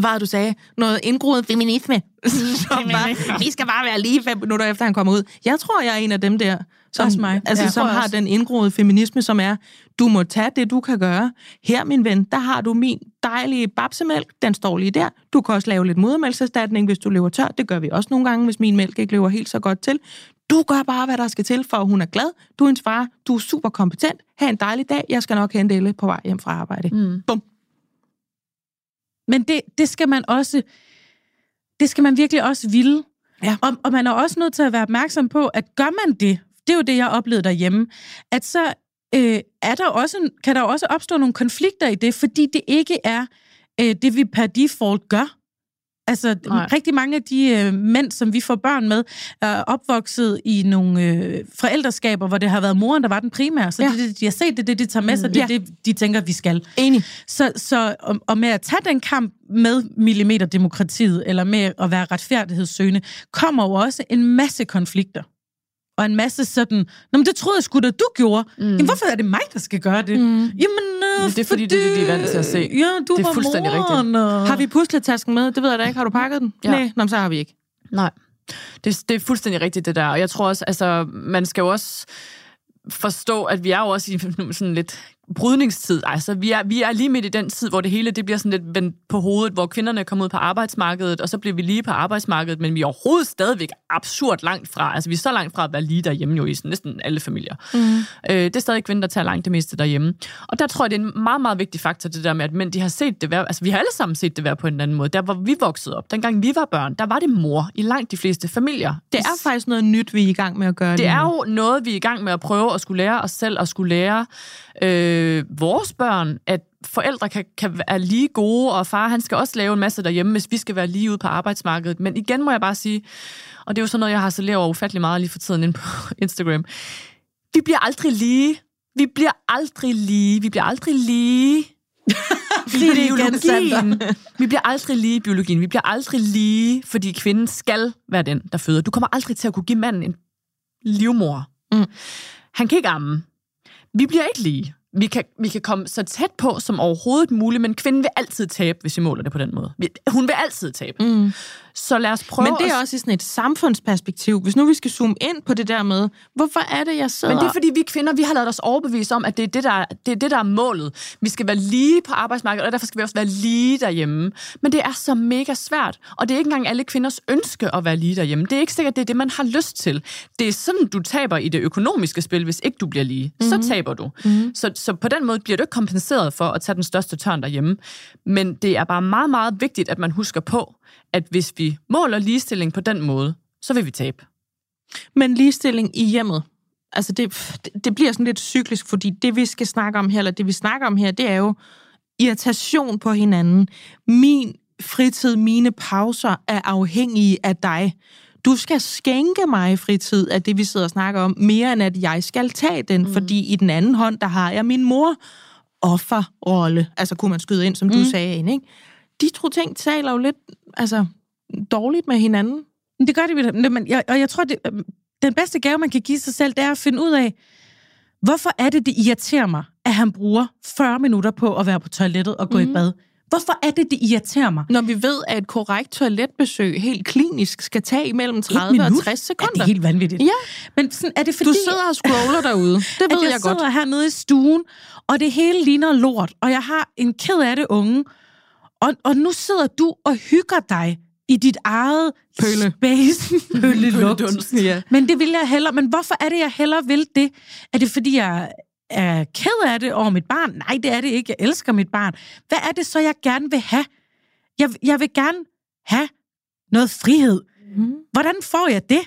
var du sagde, noget indgroet feminisme. (laughs) som bare, vi skal bare være lige fem minutter efter, han kommer ud. Jeg tror, jeg er en af dem der, som, Også mig. Altså, Ja. som har også. den indgroede feminisme, som er, du må tage det, du kan gøre. Her, min ven, der har du min dejlige babsemælk. Den står lige der. Du kan også lave lidt modermælkserstatning, hvis du lever tør. Det gør vi også nogle gange, hvis min mælk ikke lever helt så godt til. Du gør bare, hvad der skal til, for hun er glad. Du er hendes far. Du er super kompetent. Ha' en dejlig dag. Jeg skal nok hente Elle på vej hjem fra arbejde. Mm. Bum. Men det, det skal man også, det skal man virkelig også ville. Ja. Og, og man er også nødt til at være opmærksom på, at gør man det, det er jo det, jeg oplevede derhjemme, at så øh, er der også, kan der også opstå nogle konflikter i det, fordi det ikke er øh, det, vi per default gør. Altså, Nej. Rigtig mange af de øh, mænd, som vi får børn med, er opvokset i nogle øh, forældreskaber, hvor det har været moren, der var den primære. Så Ja. det, det, de har set, det det, de tager med sig, det er Ja. det, de tænker, vi skal. Enig. Så, så og, og med at tage den kamp med millimeterdemokratiet, eller med at være retfærdighedssøgende, kommer jo også en masse konflikter. Og en masse sådan, Nå, men det troede jeg sgu da, du gjorde. Mm. Jamen, hvorfor er det mig, der skal gøre det? Mm. Jamen, øh, Men det er fordi, det er det, de er vant til at se. Ja, du Det er var fuldstændig moren, Og... Har vi pusletasken med? Det ved jeg da ikke. Har du pakket den? Ja. Nej, Nå, så har vi ikke. Nej, det, det er fuldstændig rigtigt, det der. Og jeg tror også, altså, man skal jo også forstå, at vi er jo også i (laughs) sådan lidt brydningstid. Altså, vi er, vi er lige midt i den tid, hvor det hele det bliver sådan lidt vendt på hovedet, hvor kvinderne kommer ud på arbejdsmarkedet, og så bliver vi lige på arbejdsmarkedet, men vi er overhovedet stadigvæk absurd langt fra. Altså, vi er så langt fra at være lige derhjemme jo i sådan, næsten alle familier. Mm. Øh, det er stadig kvinder, der tager langt det meste derhjemme. Og der tror jeg, det er en meget, meget vigtig faktor, det der med, at mænd, de har set det være, altså vi har alle sammen set det være på en anden måde. Der hvor vi voksede op, dengang vi var børn, der var det mor i langt de fleste familier. Det er faktisk noget nyt, vi er i gang med at gøre Det lige er jo noget, vi er i gang med at prøve at skulle lære os selv, og skulle lære øh, vores børn, at forældre kan, kan være lige gode, og far han skal også lave en masse derhjemme, hvis vi skal være lige ude på arbejdsmarkedet. Men igen må jeg bare sige, og det er jo sådan noget, jeg har så over ufattelig meget lige for tiden inde på (laughs) Instagram, vi bliver aldrig lige. Vi bliver aldrig lige. Vi bliver aldrig lige (laughs) igen, biologien. Vi bliver aldrig lige i biologien. Vi bliver aldrig lige, fordi kvinden skal være den, der føder. Du kommer aldrig til at kunne give manden en livmor. Mm. Han kan ikke amme. Vi bliver ikke lige. Vi kan, vi kan komme så tæt på som overhovedet muligt, men kvinden vil altid tabe, hvis vi måler det på den måde. Hun vil altid tabe. Mm. Så lad os prøve Men det er også i sådan et samfundsperspektiv. Hvis nu vi skal zoome ind på det der med, hvorfor er det, jeg sidder... Men det er fordi, vi kvinder, vi har lavet os overbevise om, at det er det, der, det er det, der er målet. Vi skal være lige på arbejdsmarkedet, og derfor skal vi også være lige derhjemme. Men det er så mega svært. Og det er ikke engang alle kvinders ønske at være lige derhjemme. Det er ikke sikkert, det er det, man har lyst til. Det er sådan, du taber i det økonomiske spil, hvis ikke du bliver lige. Mm-hmm. Så taber du. Mm-hmm. Så, så på den måde bliver du ikke kompenseret for at tage den største tørn derhjemme. Men det er bare meget, meget vigtigt, at man husker på, at hvis vi måler ligestilling på den måde, så vil vi tabe. Men ligestilling i hjemmet, altså det, det- bliver sådan lidt cyklisk, fordi det vi skal snakke om her, eller det vi snakker om her, det er jo irritation på hinanden. Min fritid, mine pauser er afhængige af dig. Du skal skænke mig fritid af det, vi sidder og snakker om, mere end at jeg skal tage den, mm. fordi i den anden hånd, der har jeg min mor offerrolle. Altså kunne man skyde ind, som mm. du sagde, ind, ikke? De to ting taler jo lidt altså, dårligt med hinanden. Det gør det, men jeg, og jeg tror, det, øhm, den bedste gave, man kan give sig selv, det er at finde ud af, hvorfor er det, det irriterer mig, at han bruger 40 minutter på at være på toilettet og gå mm. i bad. Hvorfor er det, det irriterer mig? Når vi ved, at et korrekt toiletbesøg helt klinisk skal tage imellem 30 og 60 Ja, sekunder. det er helt vanvittigt. Ja. Men sådan, er det fordi, Du sidder og scroller derude. (laughs) Det ved jeg, jeg, godt. sidder hernede i stuen, og det hele ligner lort, og jeg har en ked af det unge, og, og nu sidder du og hygger dig i dit eget Pølle. space. (laughs) Pøllelugt. Pølledunst. Ja. Men det vil jeg hellere. Men hvorfor er det, jeg hellere vil det? Er det, fordi jeg er ked af det over mit barn? Nej, det er det ikke. Jeg elsker mit barn. Hvad er det så, jeg gerne vil have? Jeg, jeg vil gerne have noget frihed. Mm. Hvordan får jeg det?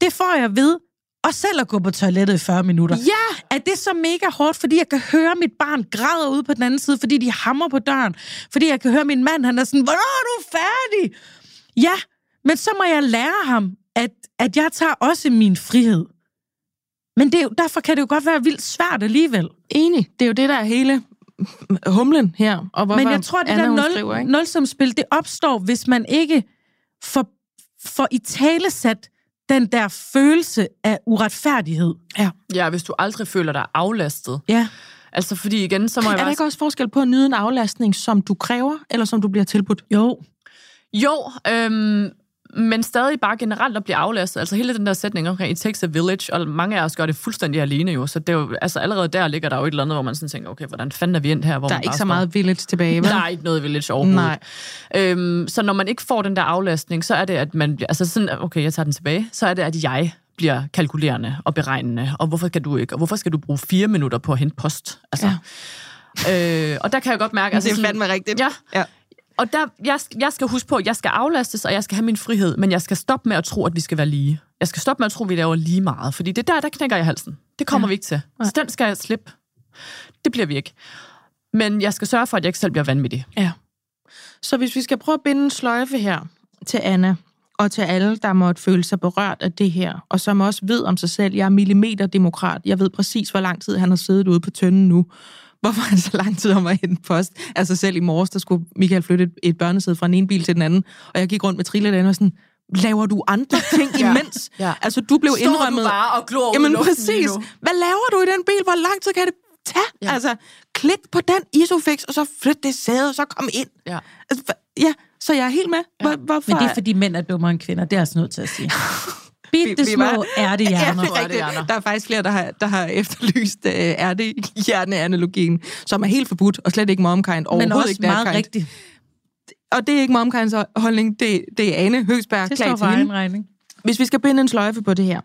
Det får jeg ved og selv at gå på toilettet i 40 minutter. Ja! Er det så mega hårdt, fordi jeg kan høre mit barn græde ude på den anden side, fordi de hammer på døren? Fordi jeg kan høre min mand, han er sådan, hvornår er du færdig? Ja, men så må jeg lære ham, at, at jeg tager også min frihed. Men det, er jo- derfor kan det jo godt være vildt svært alligevel. Enig. Det er jo det, der er hele humlen her. Og hvorfor Men jeg tror, det Anna, der nul, skriver, ikke? nulsumspil, det opstår, hvis man ikke får, får i tale sat den der følelse af uretfærdighed. Ja. Ja, hvis du aldrig føler dig aflastet. Ja. Altså, fordi igen, så må jeg Er der ikke også forskel på at nyde en aflastning, som du kræver, eller som du bliver tilbudt? Jo. Jo, øhm, men stadig bare generelt at blive aflastet. Altså hele den der sætning omkring, it takes a village, og mange af os gør det fuldstændig alene jo, så det er jo, altså allerede der ligger der jo et eller andet, hvor man sådan tænker, okay, hvordan fanden er vi endt her? Hvor Der man er ikke så står- meget village tilbage, (laughs) vel? Der er ikke noget village overhovedet. Nej. Øhm, så når man ikke får den der aflastning, så er det, at man altså sådan, okay, jeg tager den tilbage, så er det, at jeg bliver kalkulerende og beregnende, og hvorfor skal du ikke, og hvorfor skal du bruge fire minutter på at hente post? Altså, ja. øh, og der kan jeg godt mærke... (laughs) Altså, sådan- rigtigt. Ja, Ja. Og der, jeg, jeg skal huske på, at jeg skal aflastes, og jeg skal have min frihed, men jeg skal stoppe med at tro, at vi skal være lige. Jeg skal stoppe med at tro, at vi laver lige meget, fordi det er der, der knækker jeg halsen. Det kommer ja. vi ikke til. Så den skal jeg slippe. Det bliver vi ikke. Men jeg skal sørge for, at jeg ikke selv bliver vanvittig. Ja. Så hvis vi skal prøve at binde en sløjfe her, til Anna, og til alle, der måtte føle sig berørt af det her, og som også ved om sig selv, jeg er millimeterdemokrat. Jeg ved præcis, hvor lang tid han har siddet ude på tønden nu. Hvorfor er det så lang tid om at hente post? Altså selv i morges, der skulle Michael flytte et, et børnesæde fra en ene bil til den anden, og jeg gik rundt med triller og sådan, laver du andre ting (laughs) Ja. imens? Ja. Altså, du blev Står indrømmet... du bare og glor Jamen præcis. Hvad laver du i den bil? Hvor lang tid kan det tage? Ja. Ja. Altså, klik på den Isofix, og så flyt det sæde, og så kom ind. Ja. Altså, ja, så jeg er helt med. Hvor, hvorfor? Men det er, fordi mænd er dummere end kvinder. Det er jeg altså nødt til at sige. (laughs) Bit Vi- vi små ærtehjerner. Ja, er er rigtigt. Der er faktisk flere, der har, der har efterlyst uh, ærtehjerneanalogien, som er helt forbudt, og slet ikke momkind. Men Overhovedet også ikke meget rigtigt. Og det er ikke momkinds holdning, det, det er Ane Høgsberg Det står til for egen regning. Hvis vi skal binde en sløjfe på det her.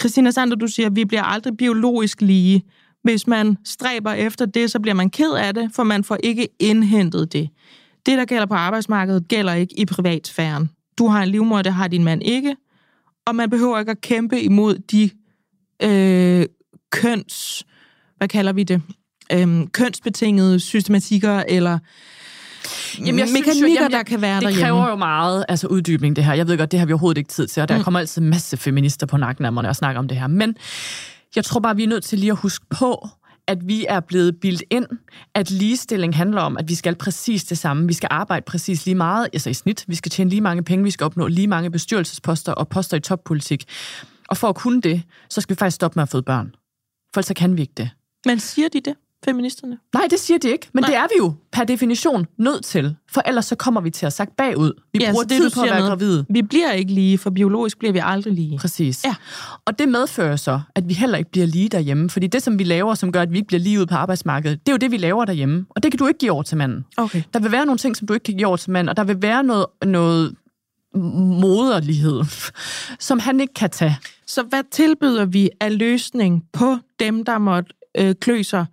Christina Sander, du siger, at vi bliver aldrig biologisk lige. Hvis man stræber efter det, så bliver man ked af det, for man får ikke indhentet det. Det, der gælder på arbejdsmarkedet, gælder ikke i privatsfæren. Du har en livmor, det har din mand ikke. Og man behøver ikke at kæmpe imod de øh, køns... Hvad kalder vi det? Øhm, kønsbetingede systematikker eller Jamen, jeg synes mekanikker, jo, jamen, der jeg- kan være Det derhjemme. kræver jo meget altså uddybning, det her. Jeg ved godt, det har vi overhovedet ikke tid til, og der Mm. kommer altid en masse feminister på nakken af mig, når jeg snakker om det her. Men jeg tror bare, vi er nødt til lige at huske på, at vi er blevet bildt ind, at ligestilling handler om, at vi skal præcis det samme. Vi skal arbejde præcis lige meget, altså i snit. Vi skal tjene lige mange penge, vi skal opnå lige mange bestyrelsesposter og poster i toppolitik. Og for at kunne det, så skal vi faktisk stoppe med at få børn. For ellers så kan vi ikke det. Men siger de det, feministerne? Nej, det siger de ikke. Men Nej. Det er vi jo per definition nødt til. For ellers så kommer vi til at sagt bagud. Vi Ja, bruger det, tid på at være med- gravide. Vi bliver ikke lige, for biologisk bliver vi aldrig lige. Præcis. Ja. Og det medfører så, at vi heller ikke bliver lige derhjemme. Fordi det, som vi laver, som gør, at vi ikke bliver lige ude på arbejdsmarkedet, det er jo det, vi laver derhjemme. Og det kan du ikke give over til manden. Okay. Der vil være nogle ting, som du ikke kan give over til manden, og der vil være noget, noget moderlighed, (laughs) som han ikke kan tage. Så hvad tilbyder vi af løsning på dem, der måtte øh, klø sig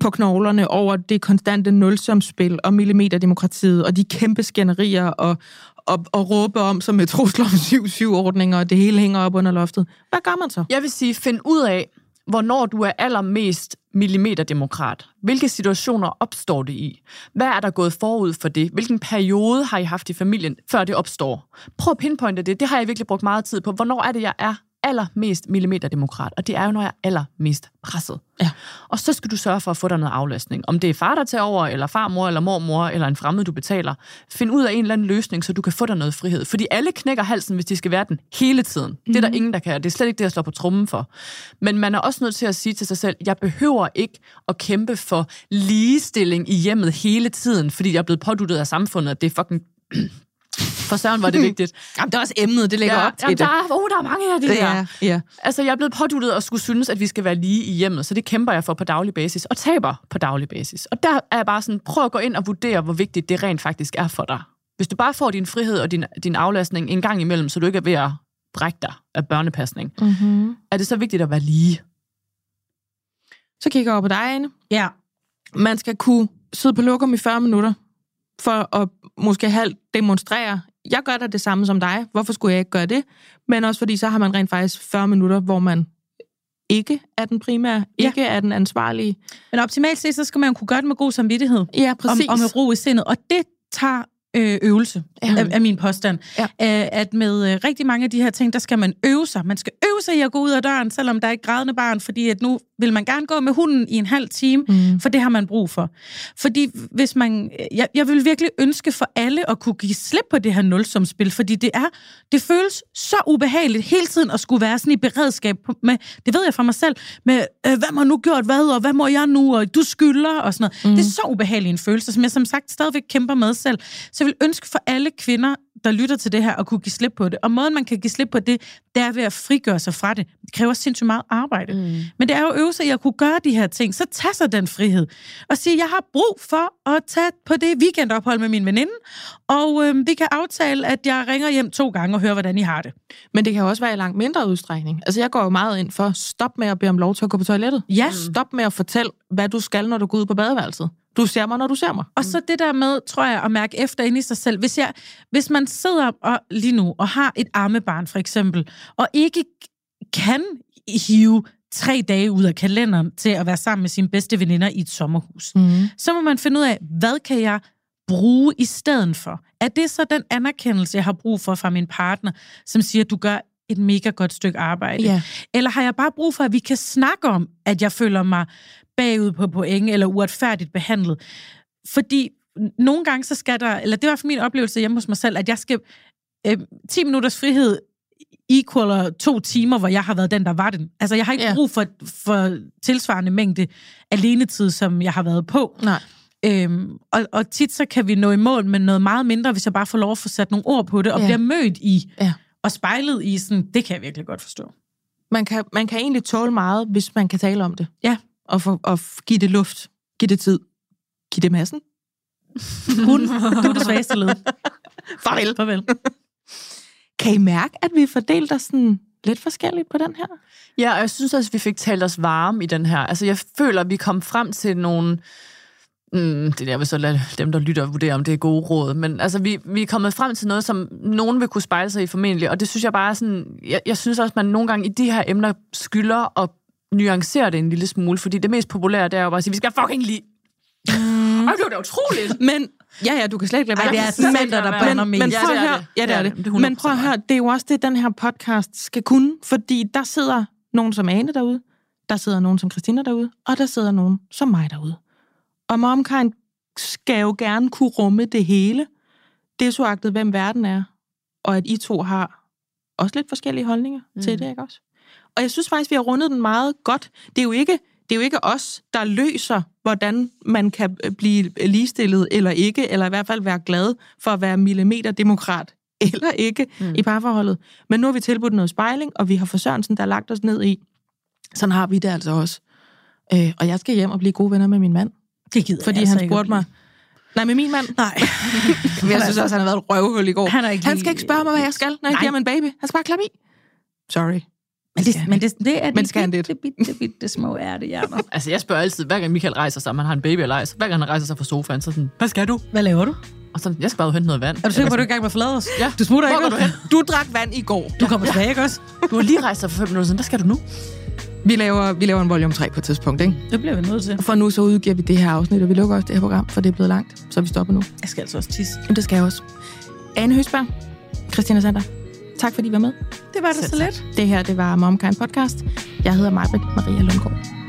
på knoglerne over det konstante nulsomspil og millimeterdemokratiet og de kæmpe skænderier og, og, og råbe om som med trusler om (laughs) 7-7-ordninger og det hele hænger op under loftet. Hvad gør man så? Jeg vil sige, find ud af, hvornår du er allermest millimeterdemokrat. Hvilke situationer opstår det i? Hvad er der gået forud for det? Hvilken periode har I haft i familien, før det opstår? Prøv at pinpointe det. Det har jeg virkelig brugt meget tid på. Hvornår er det, jeg er allermest millimeterdemokrat? Og det er jo, når jeg er allermest presset. Ja. Og så skal du sørge for at få dig noget aflastning. Om det er far, der tager over, eller farmor, eller mormor, eller en fremmed, du betaler. Find ud af en eller anden løsning, så du kan få dig noget frihed. Fordi alle knækker halsen, hvis de skal være den hele tiden. Mm. Det er der ingen, der kan. Det er slet ikke det, jeg slår på trummen for. Men man er også nødt til at sige til sig selv, jeg behøver ikke at kæmpe for ligestilling i hjemmet hele tiden, fordi jeg er blevet påduttet af samfundet, at det er fucking... For søren var det (laughs) vigtigt. Jamen, det er også emnet, det lægger op til jamen, det. der, er, oh, der er mange af det der. Ja, ja. Altså, jeg er blevet påduttet og skulle synes, at vi skal være lige i hjemmet, så det kæmper jeg for på daglig basis, og taber på daglig basis. Og der er jeg bare sådan, prøv at gå ind og vurdere, hvor vigtigt det rent faktisk er for dig. Hvis du bare får din frihed og din, din aflastning en gang imellem, så du ikke er ved at brække dig af børnepasning, Mm-hmm. er det så vigtigt at være lige? Så kigger jeg over på dig, Anne. Ja. Man skal kunne sidde på lokum i 40 minutter, for at måske halvt demonstrere. Jeg gør da det samme som dig. Hvorfor skulle jeg ikke gøre det? Men også fordi, så har man rent faktisk 40 minutter, hvor man ikke er den primære, Ja. ikke er den ansvarlige. Men optimalt set, så skal man jo kunne gøre det med god samvittighed. Ja, præcis. og med ro i sindet. Og det tager øvelse, Ja. af, af min påstand. Ja. Øh, at med øh, rigtig mange af de her ting, der skal man øve sig. Man skal øve sig i at gå ud af døren, selvom der er et grædende barn, fordi at nu vil man gerne gå med hunden i en halv time, Mm. for det har man brug for. Fordi hvis man... Jeg, jeg vil virkelig ønske for alle at kunne give slip på det her nulsumspil, fordi det er... Det føles så ubehageligt hele tiden at skulle være sådan i beredskab med... Det ved jeg fra mig selv, med øh, hvad må nu gjort hvad, og hvad må jeg nu, og du skylder, og sådan noget. Mm. Det er så ubehagelig en følelse, som jeg som sagt stadigvæk kæmper med selv. Så vil ønske for alle kvinder, der lytter til det her, at kunne give slip på det. Og måden, man kan give slip på det, det er ved at frigøre sig fra det. Det kræver sindssygt meget arbejde. Mm. Men det er jo øve sig i at kunne gøre de her ting. Så tag sig den frihed. Og sige, jeg har brug for at tage på det weekendophold med min veninde, og øh, vi kan aftale, at jeg ringer hjem to gange og hører, hvordan I har det. Men det kan også være i langt mindre udstrækning. Altså, jeg går jo meget ind for, stop med at bede om lov til at gå på toilettet. Ja. Stop med at fortælle, hvad du skal, når du går ud på badeværelset. Du ser mig, når du ser mig. Og så det der med, tror jeg, at mærke efter ind i sig selv. Hvis, jeg, hvis man sidder og, lige nu og har et armebarn, for eksempel, og ikke kan hive tre dage ud af kalenderen til at være sammen med sine bedste veninder i et sommerhus, Mm. så må man finde ud af, hvad kan jeg bruge i stedet for? Er det så den anerkendelse, jeg har brug for fra min partner, som siger, at du gør et mega godt stykke arbejde? Ja. Eller har jeg bare brug for, at vi kan snakke om, at jeg føler mig bagud på point eller uretfærdigt behandlet? Fordi nogle gange så skal der, eller det hvert fald min oplevelse hjemme hos mig selv, at jeg skal øh, 10 minutters frihed equaler to timer, hvor jeg har været den, der var den. Altså, jeg har ikke Ja. brug for, for tilsvarende mængde alenetid, som jeg har været på. Nej. Øhm, og, og tit så kan vi nå i mål med noget meget mindre, hvis jeg bare får lov at få sat nogle ord på det, og Ja. bliver mødt i, Ja. og spejlet i sådan, det kan jeg virkelig godt forstå. Man kan, man kan egentlig tåle meget, hvis man kan tale om det. Ja. Og, for, og give det luft. Give det tid. Giv det massen. Hun, du er det svageste led. Farvel. Farvel. Kan I mærke, at vi fordelt os sådan lidt forskelligt på den her? Ja, og jeg synes også, at vi fik talt os varme i den her. Altså, jeg føler, at vi kom frem til nogle... Mm, det der vil så lade dem, der lytter, vurdere, om det er gode råd. Men altså, vi, vi er kommet frem til noget, som nogen vil kunne spejle sig i formentlig. Og det synes jeg bare sådan... Jeg, jeg synes også, at man nogle gange i de her emner skylder at nuancere det en lille smule. Fordi det mest populære, det er jo bare at sige, vi skal fucking lige... Mm. Og det var da utroligt. Men, ja, ja, du kan slet ikke lade Ej, være. det er Sander, der men, mest. men Ja, prøv at er høre, ja, det er det. Det er 100% men prøv at høre, det er jo også det, den her podcast skal kunne, fordi der sidder nogen som Ane derude, der sidder nogen som Christina derude, og der sidder nogen som mig derude. Og MomKind skal jo gerne kunne rumme det hele, det er så agtet, hvem verden er, og at I to har også lidt forskellige holdninger mm. til det, ikke også? Og jeg synes faktisk, vi har rundet den meget godt. Det er jo ikke, det er jo ikke os, der løser, hvordan man kan blive ligestillet eller ikke, eller i hvert fald være glad for at være millimeterdemokrat (laughs) eller ikke mm. i parforholdet. Men nu har vi tilbudt noget spejling, og vi har for Sørensen, der har lagt os ned i. Sådan har vi det altså også. Øh, og jeg skal hjem og blive gode venner med min mand, Det gider fordi jeg altså han at spurgte mig... Nej, med min mand. Nej. Men (laughs) jeg synes også, han har været et røvhul i går. Han er ikke han lige- skal ikke spørge mig, hvad jeg skal, når jeg Nej. giver ham en baby. Han skal bare klappe i. Sorry. Men det, men det, det er Men de skal han det? bitte, bitte, bitte små ærtehjerner. (laughs) Altså, jeg spørger altid, hver gang Michael rejser sig, om han har en baby eller ej, så hver gang han rejser sig fra sofaen, så sådan, hvad skal du? Hvad laver du? Og så, jeg skal bare hente noget vand. Er du sikker på, at du er i gang med at forlade os? Ja. Du smutter Hvor ikke? du? Du drak vand i går. Du kommer tilbage, ikke også? Du har lige rejst dig for fem minutter siden. Hvad skal du nu? Vi laver, vi laver en volume 3 på et tidspunkt, ikke? Det bliver vi nødt til. For nu så udgiver vi det her afsnit, og vi lukker også det her program, for det er blevet langt, så vi stopper nu. Jeg skal altså også tisse. Men det skal jeg også. Ane Høsberg, Christina Sander, tak fordi I var med. Det var det så tak. let. Det her, det var MomKind Podcast. Jeg hedder Majbrit Maria Lundgaard.